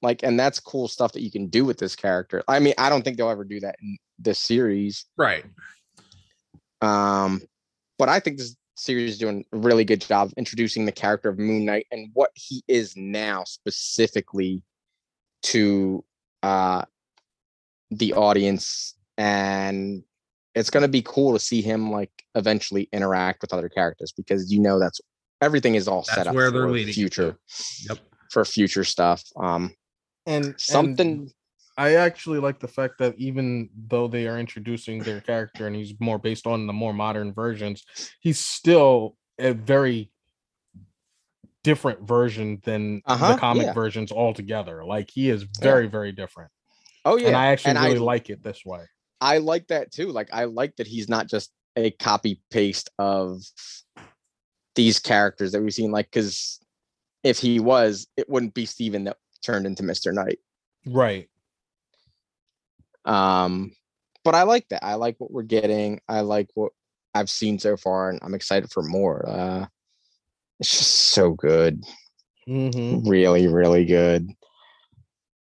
Like, and that's cool stuff that you can do with this character. I mean, I don't think they'll ever do that in this series. Right. Um, but I think this series is doing a really good job introducing the character of Moon Knight and what he is now specifically to uh the audience. And it's gonna be cool to see him like eventually interact with other characters because you know that's everything is all set up where they're for leading future Yep. for future stuff. Um And and something I actually like the fact that even though they are introducing their character and he's more based on the more modern versions, he's still a very different version than Uh-huh, the comic yeah. versions altogether. Like he is very, very different. oh yeah. And I actually and I really like it this way. I like that too. Like I like that he's not just a copy paste of these characters that we've seen. Like, because if he was, it wouldn't be Steven that turned into Mr. Knight. Right. Um, but I like that. I like what we're getting. I like what I've seen so far, and I'm excited for more. Uh, it's just so good, Mm-hmm. really, really good.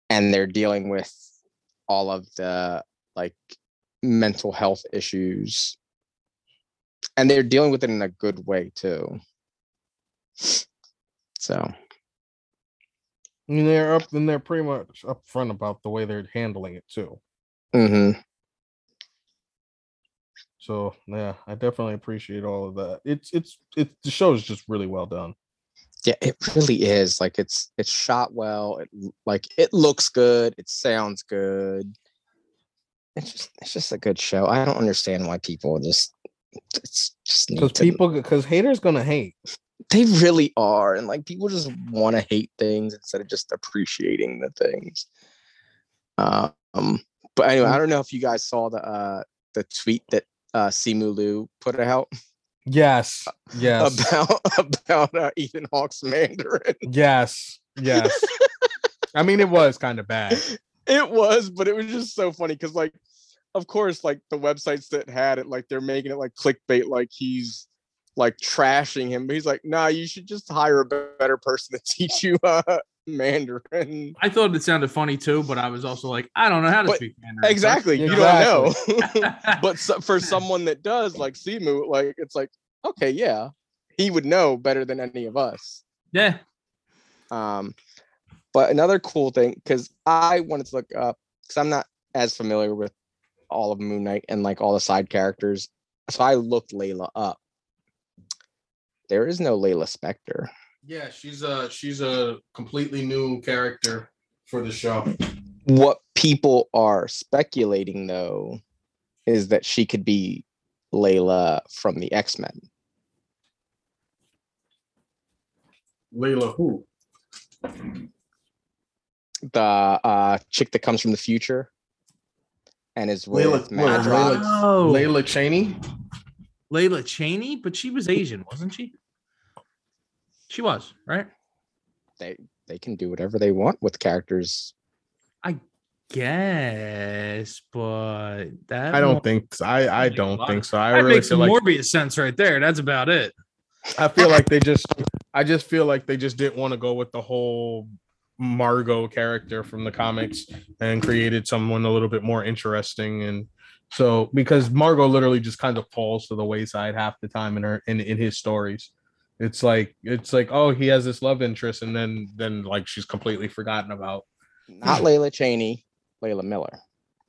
And they're dealing with all of the like mental health issues, and they're dealing with it in a good way too. So And they're up and they're pretty much upfront about the way they're handling it too. Mhm. So yeah, I definitely appreciate all of that. It's it's it's the show is just really well done. yeah, it really is. Like it's it's shot well. It like it looks good. It sounds good. It's just it's just a good show. I don't understand why people just it's just Because people because haters gonna hate. they really are, and like people just want to hate things instead of just appreciating the things. Um, but anyway, I don't know if you guys saw the uh the tweet that uh Simu Liu put out Yes. Yes. about about uh, Ethan Hawke's Mandarin. yes. Yes. I mean, it was kind of bad. It was, but it was just so funny because, like, of course, like the websites that had it, like they're making it like clickbait, like he's like trashing him. But he's like, nah, you should just hire a better person to teach you uh Mandarin. I thought it sounded funny too, but I was also like, I don't know how to But- speak Mandarin. Exactly, you Exactly. don't know. but so, for someone that does, like Simu, like it's like, okay, yeah, he would know better than any of us. yeah, Um, but another cool thing, because I wanted to look up, because I'm not as familiar with all of Moon Knight and like all the side characters, so I looked Layla up. There is no Layla Spector. Yeah, she's a she's a completely new character for the show. What people are speculating though is that she could be Layla from the X Men. Layla who? The uh, chick that comes from the future and is with Layla- Madrox. Layla- oh, Layla Cheney? Layla Cheney, but she was Asian, wasn't she? She was right. They they can do whatever they want with characters I Guess, but that I don't won't- think I I don't think so. I that really makes feel some like Morbius sense right there. That's about it. I feel like they just I just feel like they just didn't want to go with the whole Margot character from the comics and created someone a little bit more interesting and so because Margot literally just kind of falls to the wayside half the time in her in, in his stories. It's like it's like oh he has this love interest and then then like she's completely forgotten about. not hmm. Layla Cheney, Layla Miller.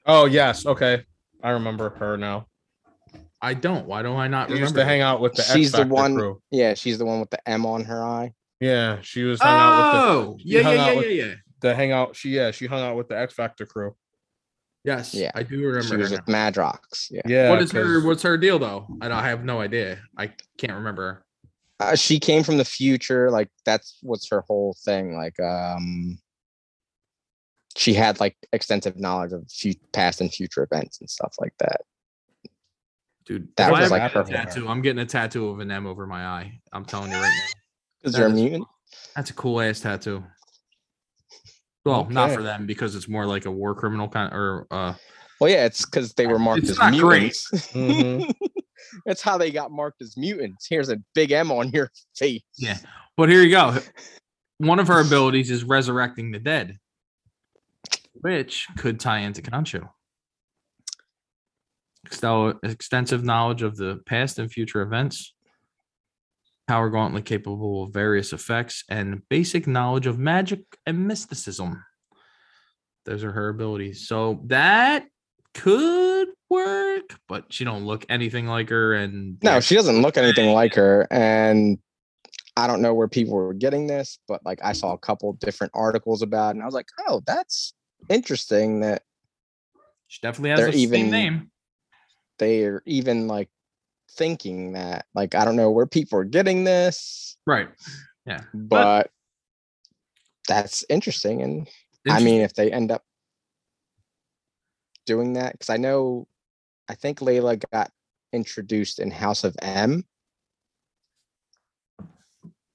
Oh yes, okay. I remember her now. I don't. Why don't I not She remember? used to hang out with the She's X the one- crew. Yeah, she's the one with the M on her eye. Yeah, she was hung out with the Oh, yeah, hung yeah, out yeah, with- yeah, yeah. the hangout. She yeah, she hung out with the X Factor crew. Yes, Yeah, I do remember. She was with. Madrox. Yeah. Yeah. What is her? What's her deal though? I don't. I have no idea. I can't remember. Uh, she came from the future. Like that's what's her whole thing. Like um she had like extensive knowledge of fu- past and future events and stuff like that. Dude, That was, I ever like, get a purple hair. tattoo. I'm getting a tattoo of an M over my eye. I'm telling you right now. Because That you're a mutant. That's a cool ass tattoo. Well, not for them because it's more like a war criminal kind or uh Well, yeah, it's because they were marked It's as not great. mutants. Mhm. That's how they got marked as mutants. Here's a big M on your face. Yeah. But here you go. One of her abilities is resurrecting the dead, which could tie into Khonshu. Extensive knowledge of the past and future events, power gauntlet capable of various effects, and basic knowledge of magic and mysticism. Those are her abilities. So that could work, but she don't look anything like her. And No, she doesn't look anything like her. And I don't know where people were getting this, but like I saw a couple different articles about it, and I was like, oh, that's interesting that she definitely has same even- name. they're even like thinking that. Like, I don't know where people are getting this, Right. Yeah. But that's interesting. And I mean, if they end up doing that, because I know, I think Layla got introduced in House of M.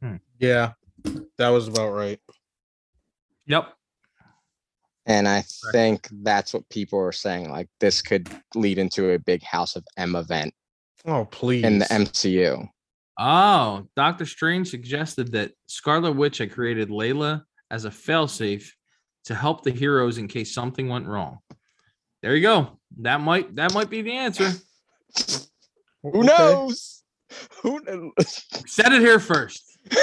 Hmm. Yeah, that was about right. Yep. And I think that's what people are saying. Like, this could lead into a big House of M event Oh please. in the MCU. Oh, Doctor Strange suggested that Scarlet Witch had created Layla as a failsafe to help the heroes in case something went wrong. There you go. That might that might be the answer. Who knows? Who knows? Said it here first.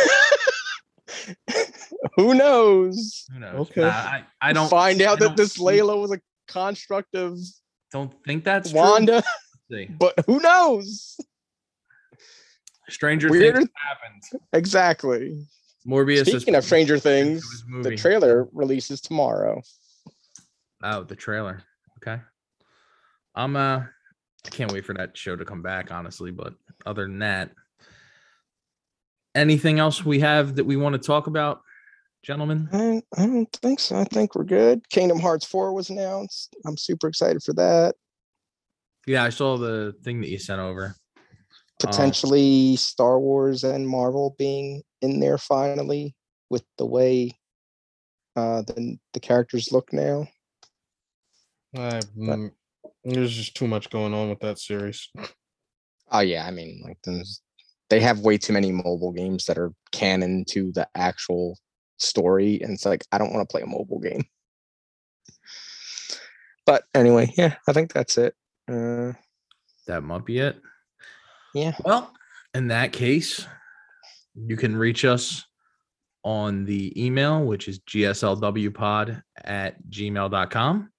Who knows? Who knows? Okay. Nah, I, I don't find I out that this see- Layla was a construct of Don't think that's. Wanda, See. but who knows? Stranger Weird. things happened. Exactly. Morbius. is Speaking of Stranger Things, the trailer releases tomorrow. Oh, the trailer. Okay. I'm uh I can't wait for that show to come back, honestly. But other than that, anything else we have that we want to talk about, gentlemen? I, I don't think so. I think we're good. Kingdom Hearts 4 was announced. I'm super excited for that. Yeah, I saw the thing that you sent over. Potentially Star Wars and Marvel being in there finally with the way uh the the characters look now. I, there's just too much going on with that series. Oh yeah, I mean like there's they have way too many mobile games that are canon to the actual story, and it's like I don't want to play a mobile game. But anyway, yeah, I think that's it. Uh, That might be it. yeah, Well, in that case, you can reach us on the email, which is gslwpod at gmail.com.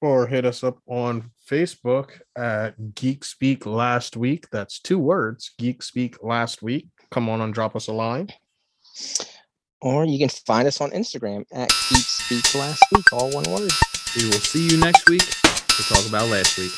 Or hit us up on Facebook at Geek Speak Last Week. That's two words, Geek Speak Last Week. Come on and drop us a line. or you can find us on Instagram at Geek Speak Last Week, all one word. We will see you next week to talk about last week.